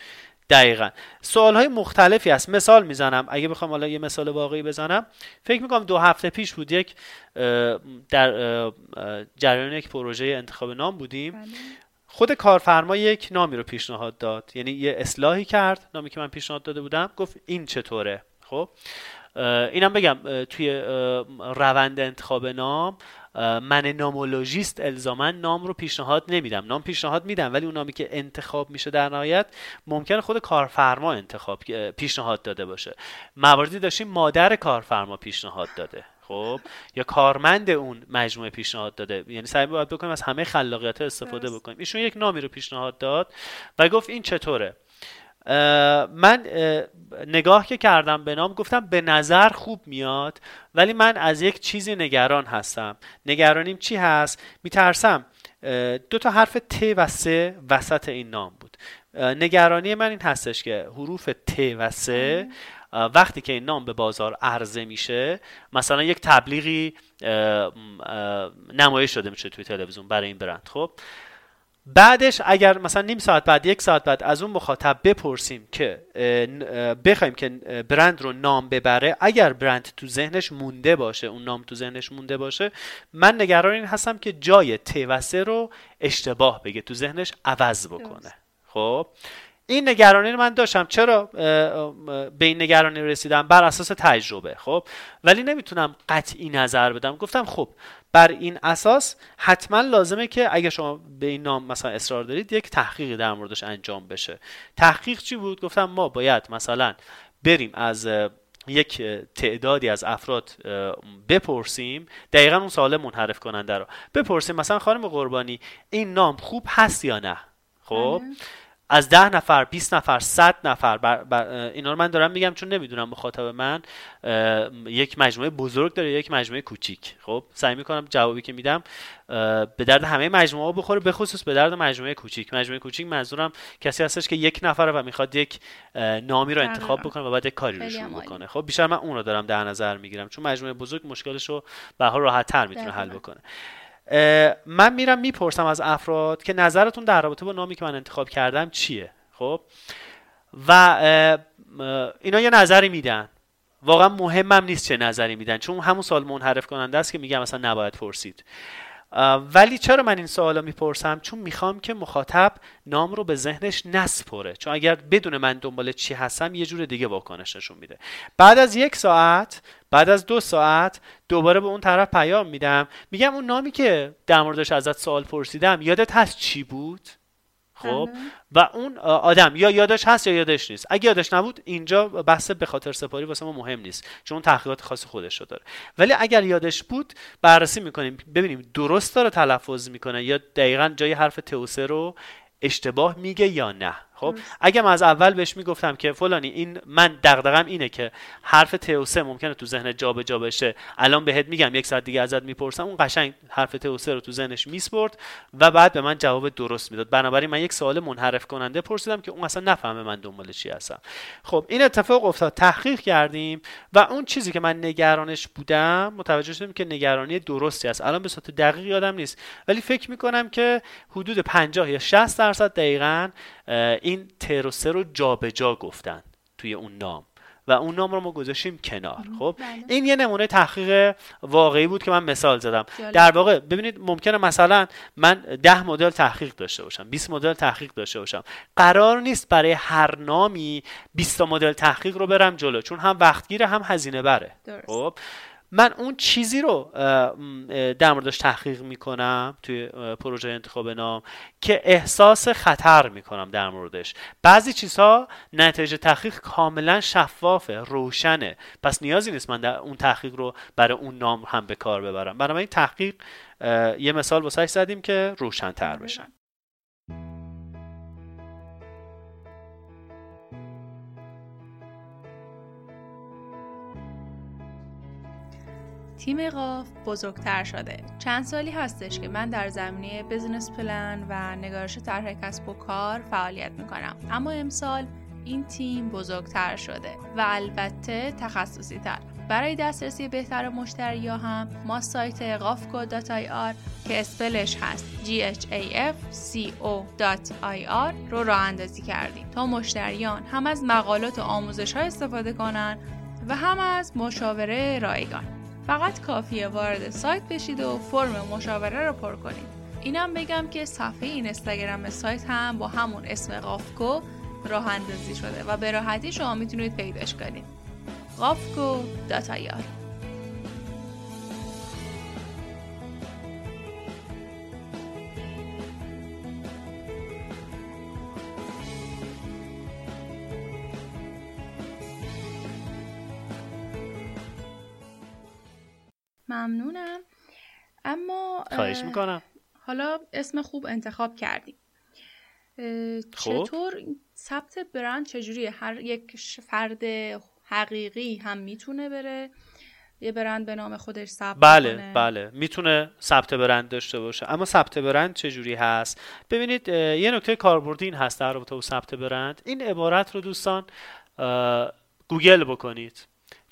دقیقا. سوال های مختلفی هست. مثال می‌زنم. اگه بخوام حالا یه مثال واقعی بزنم. فکر می‌کنم دو هفته پیش بود یک در جریان یک پروژه انتخاب نام بودیم. بله. خود کارفرما یک نامی رو پیشنهاد داد. یعنی یه اصلاحی کرد نامی که من پیشنهاد داده بودم. گفت این چطوره؟ خب؟ اینم بگم توی روند انتخاب نام من نامولوژیست الزاما نام رو پیشنهاد نمیدم. نام پیشنهاد میدم ولی اون نامی که انتخاب میشه در نهایت ممکن خود کارفرما انتخاب پیشنهاد داده باشه. مواردی داشتیم مادر کارفرما پیشنهاد داده. خب؟ یا کارمند اون مجموعه پیشنهاد داده. یعنی سعی باید بکنیم از همه خلاقیت استفاده بکنیم. ایشون یک نامی رو پیشنهاد داد و گفت این چطوره؟ من نگاه که کردم به نام گفتم به نظر خوب میاد ولی من از یک چیزی نگران هستم. نگرانیم چی هست؟ میترسم دو تا حرف ت و س وسط این نام بود. نگرانی من این هستش که حروف ت و س وقتی که این نام به بازار عرضه میشه مثلا یک تبلیغی نمایش شده میشه توی تلویزیون برای این برند خب؟ بعدش اگر مثلا نیم ساعت بعد یک ساعت بعد از اون مخاطب بپرسیم که بخوایم که برند رو نام ببره اگر برند تو ذهنش مونده باشه اون نام تو ذهنش مونده باشه من نگران این هستم که جای ت و رو اشتباه بگه تو ذهنش عوض بکنه. خب؟ این نگرانی رو من داشتم. چرا به این نگرانی رسیدم؟ بر اساس تجربه خب؟ ولی نمی‌تونم قطعی نظر بدم. گفتم خب بر این اساس حتما لازمه که اگه شما به این نام مثلا اصرار دارید یک تحقیقی در موردش انجام بشه. تحقیق چی بود؟ گفتم ما باید مثلا بریم از یک تعدادی از افراد بپرسیم. دقیقا اون سوال منحرف کننده رو. بپرسیم مثلا خانم قربانی این نام خوب هست یا نه؟ خب. از ده نفر 20 نفر 100 نفر بر, بر اینا رو من دارم میگم چون نمی‌دونم مخاطب من یک مجموعه بزرگ داره یک مجموعه کوچیک. خب سعی می‌کنم جوابی که میدم به درد همه مجموعه بخوره به خصوص به درد مجموعه کوچیک. مجموعه کوچیک منظورم کسی هستش که یک نفره و می‌خواد یک نامی رو انتخاب بکنه و بعد یک کاری رو شروع بکنه. خب بیشتر من اون رو دارم در نظر می‌گیرم چون مجموعه بزرگ مشکلش رو به حال راحت تر می‌تونه حل بکنه. من میرم می‌پرسم از افراد که نظرتون در رابطه با نامی که من انتخاب کردم چیه؟ خب؟ و اینا یه نظری میدن. واقعا مهمم نیست چه نظری میدن چون همون سال منحرف کننده است که میگم مثلا نباید پرسید. ولی چرا من این سوالا می‌پرسم؟ چون می‌خوام که مخاطب نام رو به ذهنش نسپره. چون اگر بدون من دنبال چی هستم یه جور دیگه واکنش نشون میده. بعد از یک ساعت بعد از دو ساعت دوباره به اون طرف پیام میدم. میگم اون نامی که در موردش ازت سوال پرسیدم یادت هست چی بود؟ خب؟ و اون آدم یا یادش هست یا یادش نیست. اگه یادش نبود اینجا بحث به خاطر سپاری واسه ما مهم نیست چون تحقیقات خاص خودش رو داره. ولی اگر یادش بود بررسی می‌کنیم. ببینیم درست داره تلفظ می‌کنه یا دقیقا جای حرف توسه رو اشتباه میگه یا نه. خب؟ اگه من از اول بهش می‌گفتم که فلانی این من دغدغم اینه که حرف توسه ممکنه تو ذهن جابجا جا بشه. الان بهت میگم یک ساعت دیگه ازت می‌پرسم اون قشنگ حرف توسه رو تو ذهنش میسپرد و بعد به من جواب درست می‌داد. بنابراین من یک سوال منحرف کننده پرسیدم که اون اصلا نفهمه من دنبال چی هستم. خب این اتفاق افتاد. تحقیق کردیم و اون چیزی که من نگرانش بودم متوجه شدیم که نگرانی درستی است. الان به صورت دقیق یادم نیست. ولی فکر می‌کنم که حدود 50 یا 60 درصد دقیقا این تروسه رو جابجا جا گفتن توی اون نام. و اون نام رو ما گذاشتیم کنار. خب؟ بله. این یه نمونه تحقیق واقعی بود که من مثال زدم. در واقع ببینید ممکنه مثلا من ده مدل تحقیق داشته باشم 20 مدل تحقیق داشته باشم. قرار نیست برای هر نامی 20 مدل تحقیق رو برم جلو چون هم وقتگیره هم هزینه بره. خب؟ من اون چیزی رو در موردش تحقیق می‌کنم توی پروژه انتخاب نام که احساس خطر می‌کنم در موردش. بعضی چیزها نتیجه تحقیق کاملا شفافه روشنه. پس نیازی نیست من در اون تحقیق رو برای اون نام هم به کار ببرم. برای این تحقیق یه مثال واسه زدیم که روشنتر بشن تیم قاف بزرگتر شده. چند سالی هستش که من در زمینه بزنس پلن و نگارش طرح کسب و کار فعالیت می‌کنم. اما امسال این تیم بزرگتر شده و البته تخصصی تر برای دسترسی بهتر مشتری ها هم ما سایت قافکو.ir که اسپلش هست ghafco.ir رو راه اندازی کردیم. تا مشتریان هم از مقالات و آموزش ها استفاده کنند و هم از مشاوره رایگان. فقط کافیه وارد سایت بشید و فرم مشاوره رو پر کنید. اینم بگم که صفحه این اینستاگرام سایت هم با همون اسم قافکو راه اندازی شده و به راحتی شما می‌تونید پیداش کنید. قافکو داتایار. ممنونم. اما خواهش می‌کنم. حالا اسم خوب انتخاب کردیم. خب. چطور؟ ثبت برند چجوریه؟ هر یک فرد حقیقی هم می‌تونه بره؟ یه برند به نام خودش ثبت بله کنه. بله. می‌تونه ثبت برند داشته باشه. اما ثبت برند چجوری هست؟ ببینید یه نکته کاربردی این هست در رابطه با ثبت برند. این عبارت رو دوستان گوگل بکنید.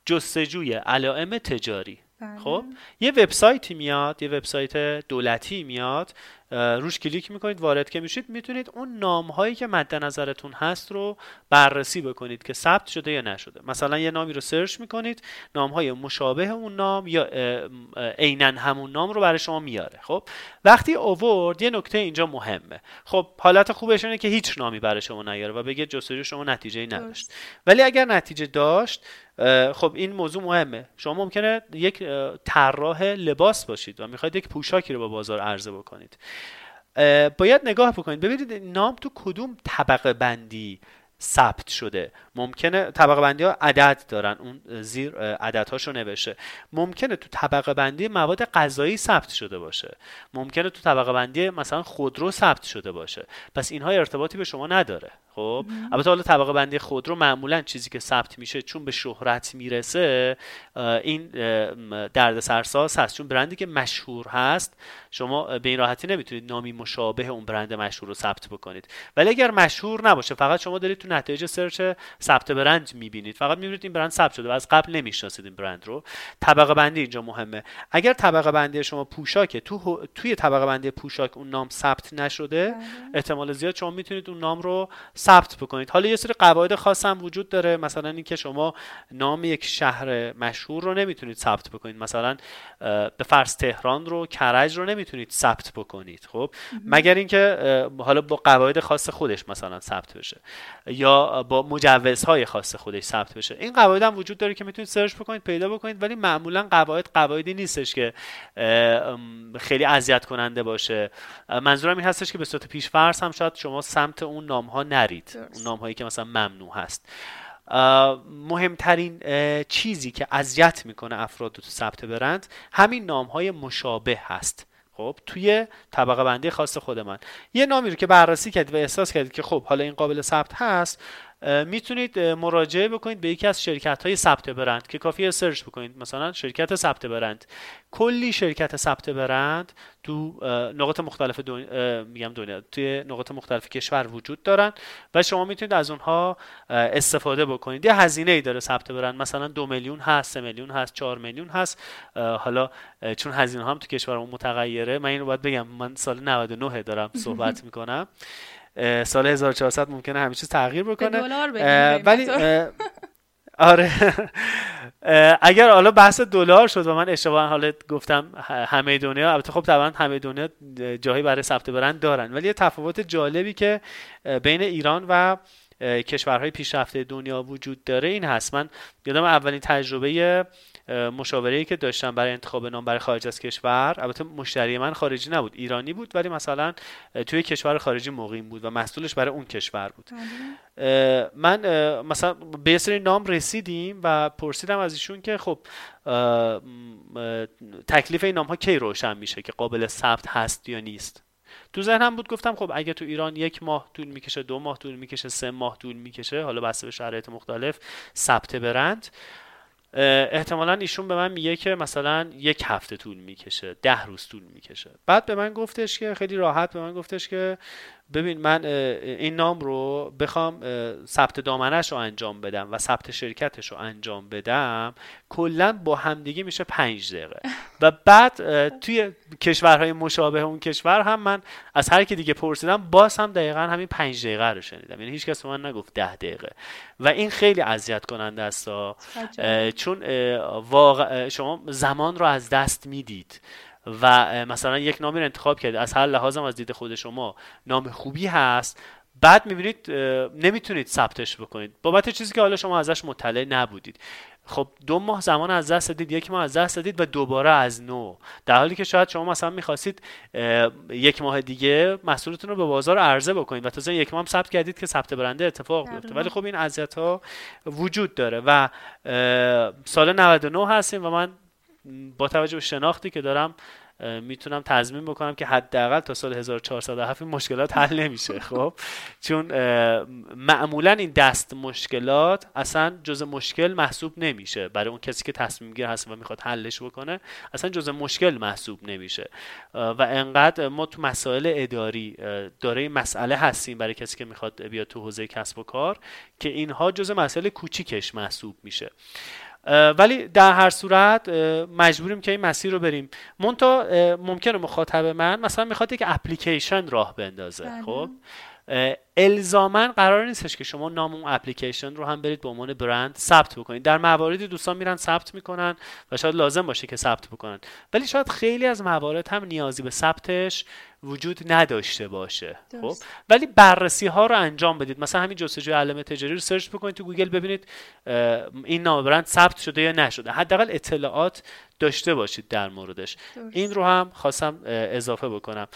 جستجوی علائم تجاری. خب یه وبسایتی میاد یه وبسایت دولتی میاد روش کلیک می‌کنید وارد که میشید می‌تونید اون نام هایی که مد نظرتون هست رو بررسی بکنید که ثبت شده یا نشده. مثلا یه نامی رو سرچ می‌کنید نام های مشابه اون نام یا عینا همون نام رو برای شما میاره. خب وقتی اوورد یه نکته اینجا مهمه. خب حالت خوبش اینه که هیچ نامی برای شما نیاره و بگه جستجو شما نتیجه ای نداشت ولی اگر نتیجه داشت خب این موضوع مهمه. شما ممکنه یک طراح لباس باشید و می‌خواید یک پوشاکی رو با بازار عرضه بکنید. باید نگاه بکنید. ببینید نام تو کدوم طبقه بندی ثبت شده. ممکنه طبقه بندی ها عدد دارن. اون زیر عدد هاشو نوشته. ممکنه تو طبقه بندی مواد غذایی ثبت شده باشه. ممکنه تو طبقه بندی مثلا خودرو ثبت شده باشه. پس اینها ارتباطی به شما نداره. خب؟ البته حالا طبقه بندی خودرو معمولا چیزی که ثبت میشه چون به شهرت می‌رسه این درد سرساز هست. چون برندی که مشهور هست شما به این راحتی نمی‌تونید نامی مشابه اون برند مشهور رو ثبت بکنید. ولی اگر مشهور نباشه فقط شما دارید تو نتایج سرچ ثبت برند می‌بینید. فقط می‌بینید این برند ثبت شده و از قبل نمی‌شناسید این برند رو. طبقه بندی اینجا مهمه. اگر طبقه بندی شما پوشاکه تو توی طبقه بندی پوشاک اون نام ثبت نشده بله. احتمال زیاد شما می‌تونید اون نام رو ثبت بکنید. حالا یه سری قواعد خاص هم وجود داره. مثلا اینکه شما نام یک شهر مشهور رو نمی‌تونید ثبت بکنید. مثلا به فرض تهران رو کرج رو نمی‌تونید ثبت بکنید. خب؟ مگر اینکه حالا با قواعد خاص خودش مثلا ثبت بشه یا با مجوزهای خاص خودش ثبت بشه. این قواعد هم وجود داره که می‌تونید سرچ بکنید پیدا بکنید ولی معمولا قواعد قواعدی نیستش که خیلی اذیت کننده باشه منظورم این هستش که به صورت پیش فرض هم شاید شما سمت اون نام ها نرید. اون نام هایی که مثلا ممنوع هست. مهمترین چیزی که اذیت می‌کنه افراد تو ثبت برند همین نام های مشابه هست. خب توی طبقه بندی خاص خود من. یه نامی رو که بررسی کردید و احساس کردید که خب حالا این قابل ثبت هست می‌تونید مراجعه بکنید به یکی از شرکت های ثبت برند که کافیه سرچ بکنید. مثلا شرکت ثبت برند. کلی شرکت ثبت برند تو نقاط مختلف دنیا میگم دنیا توی نقاط مختلف کشور وجود دارن و شما می‌تونید از اونها استفاده بکنید. یه هزینه ای داره ثبت برند. مثلا دو میلیون هست سه میلیون هست چهار میلیون هست. حالا چون هزینه هم تو کشورمون متغیره من اینو باید بگم. من سال 99 دارم صحبت می‌کنم. سال 1400 ممکنه همه چیز تغییر بکنه. ولی آره. اگر حالا بحث دلار شد و من اشتباها حالا گفتم همه دنیا البته خب طبعا همه دنیا جایی برای ثبت برند دارن. ولی یه تفاوت جالبی که بین ایران و کشورهای پیشرفته دنیا وجود داره این هست. من یادم اولین تجربه مشاوره که داشتم برای انتخاب نام برای خارج از کشور. البته مشتری من خارجی نبود ایرانی بود ولی مثلا توی کشور خارجی مقیم بود و مسئولش برای اون کشور بود. بله. من مثلا به سری نام رسیدیم و پرسیدم از ایشون که خب تکلیف این نام ها کی روشن میشه که قابل ثبت هست یا نیست؟ تو ذهنم بود گفتم خب اگه تو ایران یک ماه طول می‌کشه دو ماه طول می‌کشه سه ماه طول می‌کشه حالا بسته به شرایط مختلف ثبت برند. احتمالا ایشون به من میگه که مثلا یک هفته طول می‌کشه ده روز طول می‌کشه. بعد به من گفتش که خیلی راحت به من گفتش که ببین من این نام رو بخوام ثبت دامنش رو انجام بدم و ثبت شرکتش رو انجام بدم کلا با همدیگه میشه پنج دقیقه. و بعد توی کشورهای مشابه اون کشور هم من از هر کی دیگه پرسیدم باز هم دقیقا همین پنج دقیقه رو شنیدم. یعنی هیچ کس من نگفت ده دقیقه. و این خیلی اذیت کننده است. چون واقع شما زمان رو از دست می‌دید. و مثلا یک نامی رو انتخاب کرد از هر لحاظم از دید خود شما نام خوبی هست بعد می‌بینید نمی‌تونید ثبتش بکنید. بابت چیزی که حالا شما ازش مطلع نبودید. خب دو ماه زمان از دست دادید یک ماه از دست دادید و دوباره از نو. در حالی که شاید شما مثلا می‌خواستید یک ماه دیگه محصولتون رو به بازار عرضه بکنید و تازه یک ماه هم ثبت کردید که ثبت برنده اتفاق بیفته ولی خب این اذیت ها وجود داره و سال 99 هستیم و من با توجه به شناختی که دارم می‌تونم تضمین بکنم که حداقل تا سال 1407 این مشکلات حل نمیشه خب؟ چون معمولا این دست مشکلات اصلا جز مشکل محسوب نمیشه. برای اون کسی که تصمیم گیر هست و می‌خواد حلش بکنه اصلا جز مشکل محسوب نمیشه. و انقدر ما تو مسائل اداری داره مسئله هستیم برای کسی که می‌خواد بیاد تو حوزه کسب و کار که اینها جز مسئله کوچیکش محسوب میشه. ولی در هر صورت مجبوریم که این مسیر رو بریم مونتا ممکنه مخاطب من مثلا می‌خواد یک اپلیکیشن راه بندازه بله. خب الزاما قرار نیستش که شما نام اون اپلیکیشن رو هم برید به عنوان برند ثبت بکنید. در مواردی دوستان میرن ثبت می‌کنن و شاید لازم باشه که ثبت بکنن. ولی شاید خیلی از موارد هم نیازی به ثبتش وجود نداشته باشه. خب؟ ولی بررسی ها رو انجام بدید. مثلا همین جستجوی علامت تجاری رو search بکنید تو گوگل ببینید این نام برند ثبت شده یا نشده. حداقل اطلاعات داشته باشید در موردش. این رو هم خواستم اضافه بکنم.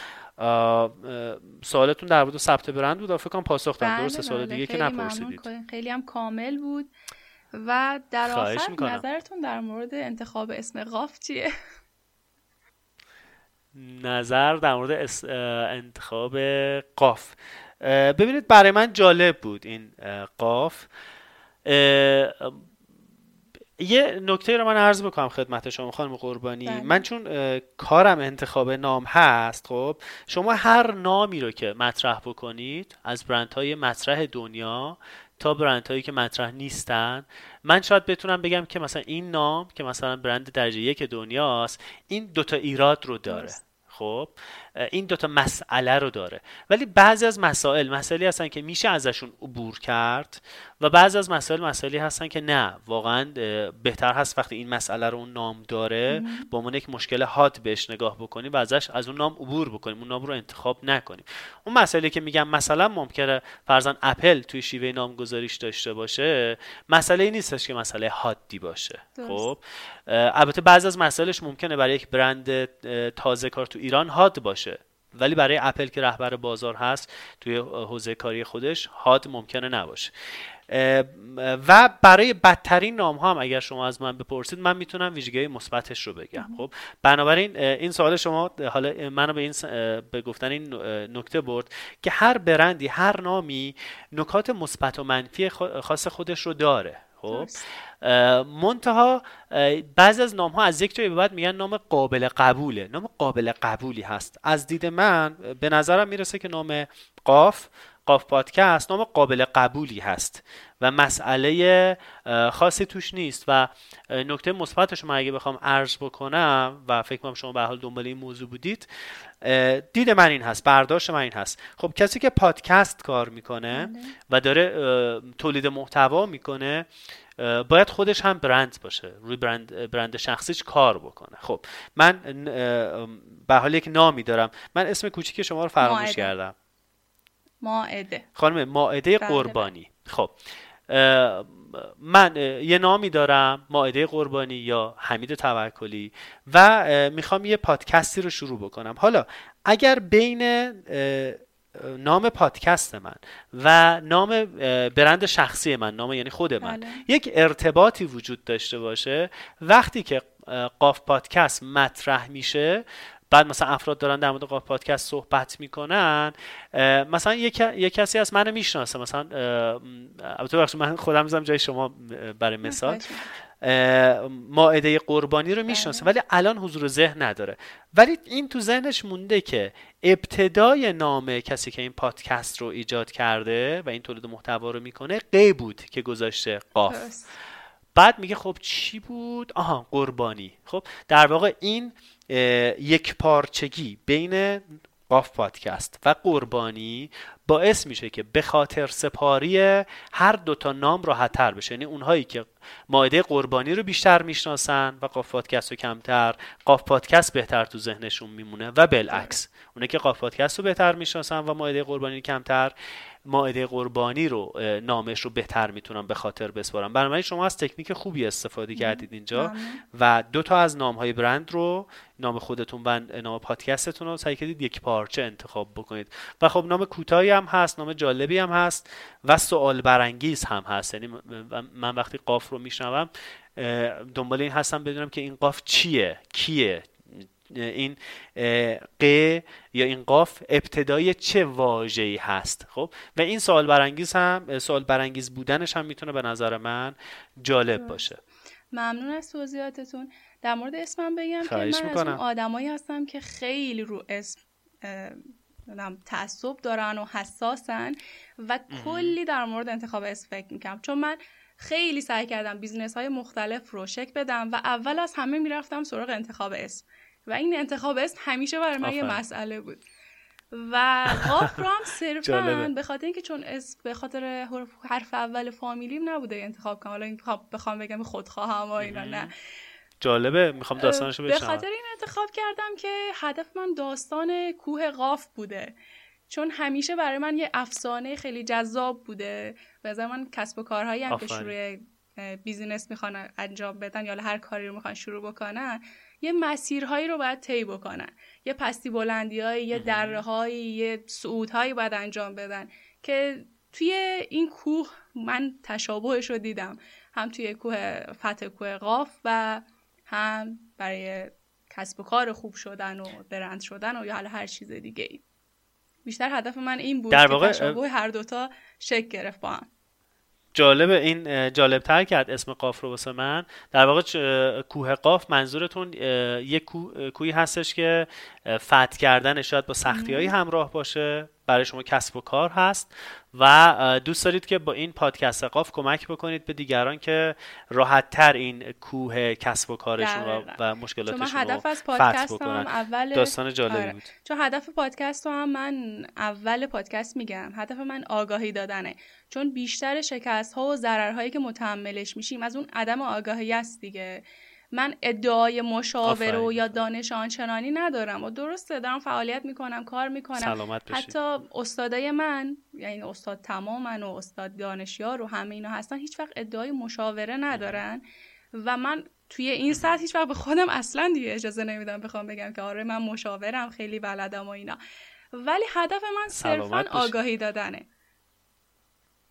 سوالتون در مورد ثبت برند بود فکر کنم پاسخ دادم. درست بله، سوال بله. دیگه که نپرسیدید. خیلی هم کامل بود. و در آخر نظرتون در مورد انتخاب اسم قاف چیه؟ نظر در مورد انتخاب قاف. ببینید برای من جالب بود این قاف. یه نکته رو من عرض بکنم خدمت شما خانم قربانی. بله. من چون کارم انتخاب نام هست خب شما هر نامی رو که مطرح بکنید از برندهای مطرح دنیا تا برندهایی که مطرح نیستن من شاید بتونم بگم که مثلا این نام که مثلا برند درجه یک دنیاست این دوتا ایراد رو داره. خب این دوتا مسئله رو داره. ولی بعضی از مسائل مسائلی هستن که میشه ازشون عبور کرد و بعضی از مسائل مسائلی هستن که نه واقعا بهتر هست وقتی این مسئله رو اون نام داره با عنوان یک مشکل هات بهش نگاه بکنیم و ازش از اون نام عبور بکنیم اون نام رو انتخاب نکنیم. اون مسئله که میگم مثلا ممکنه فرزن اپل توی شیوه نامگذاریش داشته باشه مسئله نیستش که مسئله هادی باشه. خب البته بعضی از مسائلش ممکنه برای یک برند تازه کار تو ایران هاد باشه. ولی برای اپل که رهبر بازار هست توی حوزه کاری خودش هاد ممکنه نباشه. و برای بدترین نام ها هم اگر شما از من بپرسید من می‌تونم ویژگی مثبتش رو بگم. خب بنابراین این سوال شما حالا منو به این به گفتن این نکته برد که هر برندی هر نامی نکات مثبت و منفی خاص خودش رو داره. خب. منتها بعضی از نام ها از یک جایی به بعد میگن نام قابل قبوله. نام قابل قبولی هست. از دید من به نظرم می‌رسه که نام قاف قاف پادکست نام قابل قبولی هست و مسئله خاصی توش نیست و نکته مثبتش من اگه بخوام عرض بکنم و فکر کنم شما به حال دنبال این موضوع بودید دید من این هست برداشت من این هست. خب کسی که پادکست کار می‌کنه بله. و داره تولید محتوا می‌کنه باید خودش هم برند باشه روی برند, برند شخصیش کار بکنه. خب من به حال یک نامی دارم. من اسم کوچیک شما رو فراموش کردم. ماعده. خانم ماعده بله، قربانی. خب من یه نامی دارم ماعده قربانی یا حمید توکلی و می‌خوام یه پادکستی رو شروع بکنم. حالا اگر بین نام پادکست من و نام برند شخصی من نام یعنی خود من بله. یک ارتباطی وجود داشته باشه وقتی که قاف پادکست مطرح میشه بعد مثلا افراد دارن در مورد قاف پادکست صحبت می‌کنن مثلا یک, کسی از منو می‌شناسه مثلا البته من خودم می‌ذارم جای شما برای مثال. ماعده قربانی رو می‌شناسه بله. ولی الان حضور ذهن نداره. ولی این تو ذهنش مونده که ابتدای نام کسی که این پادکست رو ایجاد کرده و این تولید محتوا رو می‌کنه قی بود که گذاشته قاف. بعد میگه خب چی بود؟ آها قربانی. خب در واقع این یک پارچگی بین قاف پادکست و قربانی باعث میشه که به خاطر سپاری هر دوتا نام راحتتر بشه. یعنی اونهایی که ماعده قربانی رو بیشتر می‌شناسن و قاف پادکست رو کمتر قاف پادکست بهتر تو ذهنشون میمونه و بالعکس. اونه که قاف پادکست رو بهتر می‌شناسن و ماعده قربانی کمتر ماعده قربانی رو نامش رو بهتر می‌تونم به خاطر بسپارم. بنابراین شما از تکنیک خوبی استفاده کردید اینجا و دو تا از نام های برند رو نام خودتون و نام پادکستتون رو سعی کردید یک پارچه انتخاب بکنید. و خب نام کوتاهی هم هست نام جالبی هم هست و سوال برانگیز هم هست. یعنی من وقتی قاف رو میشنوم دنبال این هستم بدونم که این قاف چیه کیه این ق یا این قاف ابتدای چه واژه‌ای هست؟ خب؟ و این سوال برانگیز هم سوال برانگیز بودنش هم می‌تونه به نظر من جالب باشه. ممنون از توضیحاتتون. در مورد اسمم بگم که من از اون آدمایی هستم که خیلی رو اسم تعصب دارن و حساسن و کلی در مورد انتخاب اسم فکر می‌کنم چون من خیلی سعی کردم business های مختلف رو شکل بدم و اول از همه می‌رفتم سراغ انتخاب اسم. و این انتخاب اسم همیشه برای من یه مسئله بود. و قاف رو هم صرفا به خاطر اینکه چون اسم به خاطر حرف اول فامیلیم نبوده انتخاب کنم. حالا این بخوام بگم خودخواهم و اینا نه. جالبه. می‌خوام داستانشو بشنوم. به خاطر این انتخاب کردم که هدف من داستان کوه قاف بوده. چون همیشه برای من یه افسانه خیلی جذاب بوده. به من کسب و کارهایی هم که شروع بیزینس می‌خوان انجام بدن یا هر کاری رو می‌خوان شروع بکنن یه مسیرهایی رو باید طی بکنن. یه پستی بلندیهایی یه دره یه صعودهایی باید انجام بدن که توی این کوه من تشابهش رو دیدم. هم توی کوه فتح کوه قاف و هم برای کسب و کار خوب شدن و برند شدن و یا حالا هر چیز دیگه ای بیشتر هدف من این بود در واقع که تشابه هر دوتا شکل گرفت با هم. جالب این جالب تر کرد اسم قاف رو واسه من. در واقع کوه قاف منظورتون یک کوهی هستش که فتح کردن شاید با سختی هایی همراه باشه برای شما کسب و کار هست. و دوست دارید که با این پادکست قاف کمک بکنید به دیگران که راحت تر این کوه کسب و کارشون و, و مشکلاتشون هدف از پادکست هم اول داستان جالبی آره. بود. چون هدف پادکست رو هم من اول پادکست میگم. هدف من آگاهی دادنه. چون بیشتر شکست ها و ضررهایی که متحملش میشیم از اون عدم آگاهی است دیگه. من ادعای مشاوره و یا دانش آنچنانی ندارم و درسته دارم فعالیت می‌کنم کار می‌کنم. حتی استادای من یعنی استاد تمامن و استاد دانشیار و همه اینا هستن هیچ وقت ادعای مشاوره ندارن. و من توی این سطح هیچ وقت به خودم اصلا دیگه اجازه نمیدم بخوام بگم که آره من مشاورم خیلی بلدم و اینا. ولی هدف من صرفا آگاهی دادنه.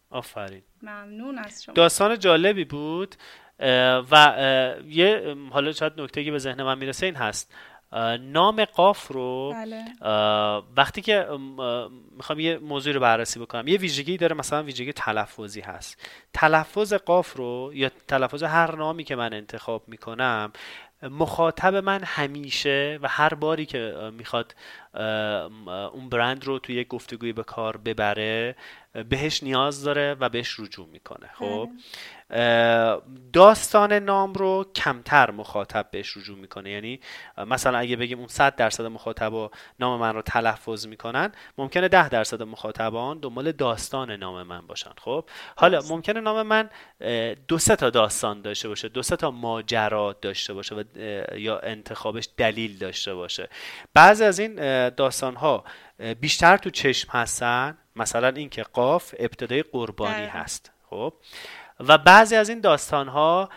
آفرین. ممنون از شما. داستان جالبی بود. و یه حالا شاید نکته که به ذهن من می‌رسه این هست. نام قاف رو بله. وقتی که می‌خوام یه موضوع رو بررسی بکنم. یه ویژگی داره مثلا ویژگی تلفظی هست. تلفظ قاف رو یا تلفظ هر نامی که من انتخاب می‌کنم مخاطب من همیشه و هر باری که می‌خواد اون برند رو توی یک گفتگوی به کار ببره بهش نیاز داره و بهش رجوع می‌کنه. خب؟ بله. داستان نام رو کمتر مخاطب بهش رجوع می‌کنه. یعنی مثلا اگه بگیم اون 100 درصد مخاطبا نام من رو تلفظ می‌کنن ممکنه 10 درصد مخاطبان دنبال داستان نام من باشن. خب؟ حالا ممکنه نام من دو سه تا داستان داشته باشه دو سه تا ماجرا داشته باشه و یا انتخابش دلیل داشته باشه. بعضی از این داستان ها بیشتر تو چشم هستن. مثلا اینکه قاف ابتدای قربانی هست. خب؟ و بعضی از این داستان ها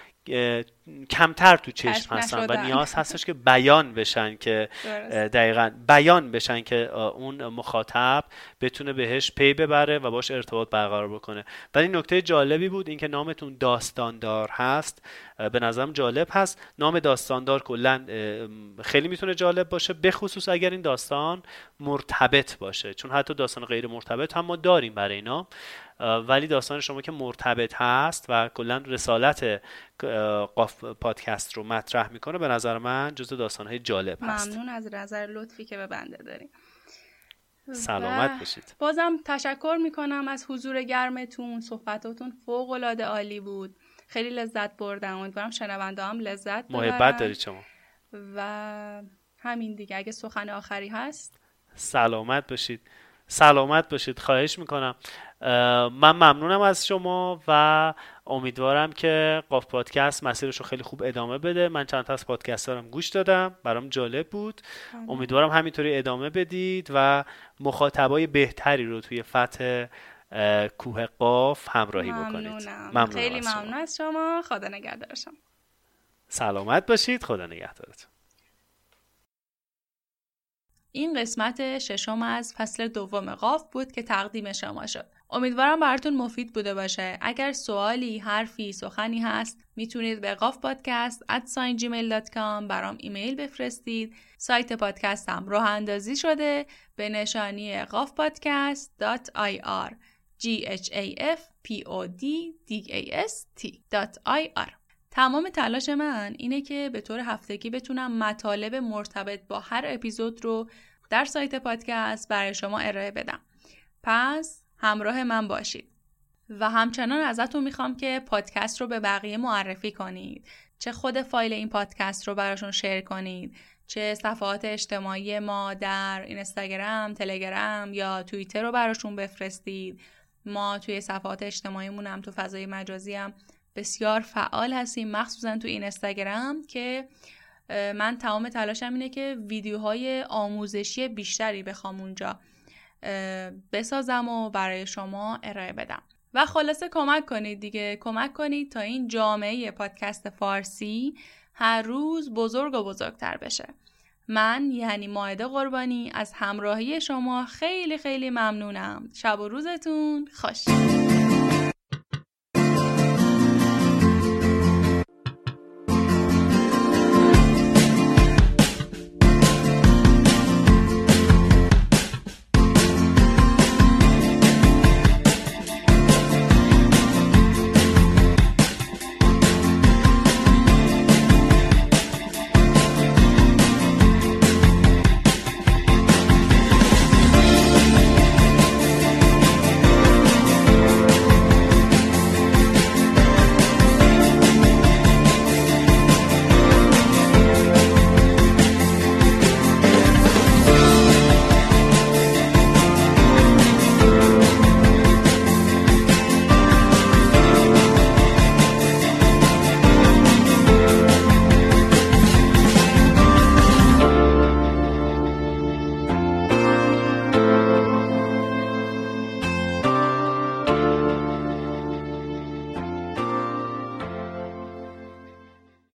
کمتر تو چشم هستن و نیاز هستش که بیان بشن که دقیقا بیان بشن که اون مخاطب بتونه بهش پی ببره و باش ارتباط برقرار بکنه. ولی نکته جالبی بود اینکه نامتون داستاندار هست. به نظرم جالب هست. نام داستاندار کلا خیلی می‌تونه جالب باشه بخصوص اگر این داستان مرتبط باشه. چون حتی داستان غیر مرتبط هم ما داریم برای اینا. ولی داستان شما که مرتبط هست و کلا رسالت قاف پادکست رو مطرح می‌کنه به نظر من جزو داستانهای جالب هست. ممنون از نظر لطفی که به بنده داریم. سلامت باشید. بازم تشکر می‌کنم از حضور گرمتون صحبتاتون فوق العاده عالی بود. خیلی لذت بردم. امیدوارم شنونده هم لذت ببرن. محبت دارید شما. و همین دیگه. اگه سخن آخری هست؟ سلامت باشید. سلامت باشید. خواهش می‌کنم. من ممنونم از شما و امیدوارم که قاف پادکست مسیرش رو خیلی خوب ادامه بده. من چند تا از پادکست دارم گوش دادم برام جالب بود. امیدوارم همینطوری ادامه بدید و مخاطبای بهتری رو توی فتح کوه قاف همراهی بکنید. ممنونم. خیلی ممنون از شما. خدا نگهدارشم سلامت باشید. خدا نگهدارتون. این قسمت ششم از فصل دوم قاف بود که تقدیم شما شد. امیدوارم براتون مفید بوده باشه. اگر سوالی، حرفی، سخنی هست می‌تونید به قاف پادکست gmail.com برام ایمیل بفرستید. سایت پادکست هم راه اندازی شده به نشانی قاف پادکست.ir g h a f p o d d a s t.ir تمام تلاش من اینه که به طور هفتگی بتونم مطالب مرتبط با هر اپیزود رو در سایت پادکست برای شما ارائه بدم. پس همراه من باشید. و همچنان ازتون می‌خوام که پادکست رو به بقیه معرفی کنید. چه خود فایل این پادکست رو براشون شیر کنید. چه صفحات اجتماعی ما در اینستاگرام، تلگرام یا توییتر رو براشون بفرستید. ما توی صفحات اجتماعیمون هم تو فضای مجازی هم بسیار فعال هستیم مخصوصا تو اینستاگرام که من تمام تلاشم اینه که ویدیوهای آموزشی بیشتری بخوام اونجا بسازم و برای شما ارائه بدم. و خلاصه کمک کنید دیگه. کمک کنید تا این جامعه پادکست فارسی هر روز بزرگ و بزرگتر بشه. من یعنی ماعده قربانی از همراهی شما خیلی خیلی ممنونم. شب و روزتون خوش.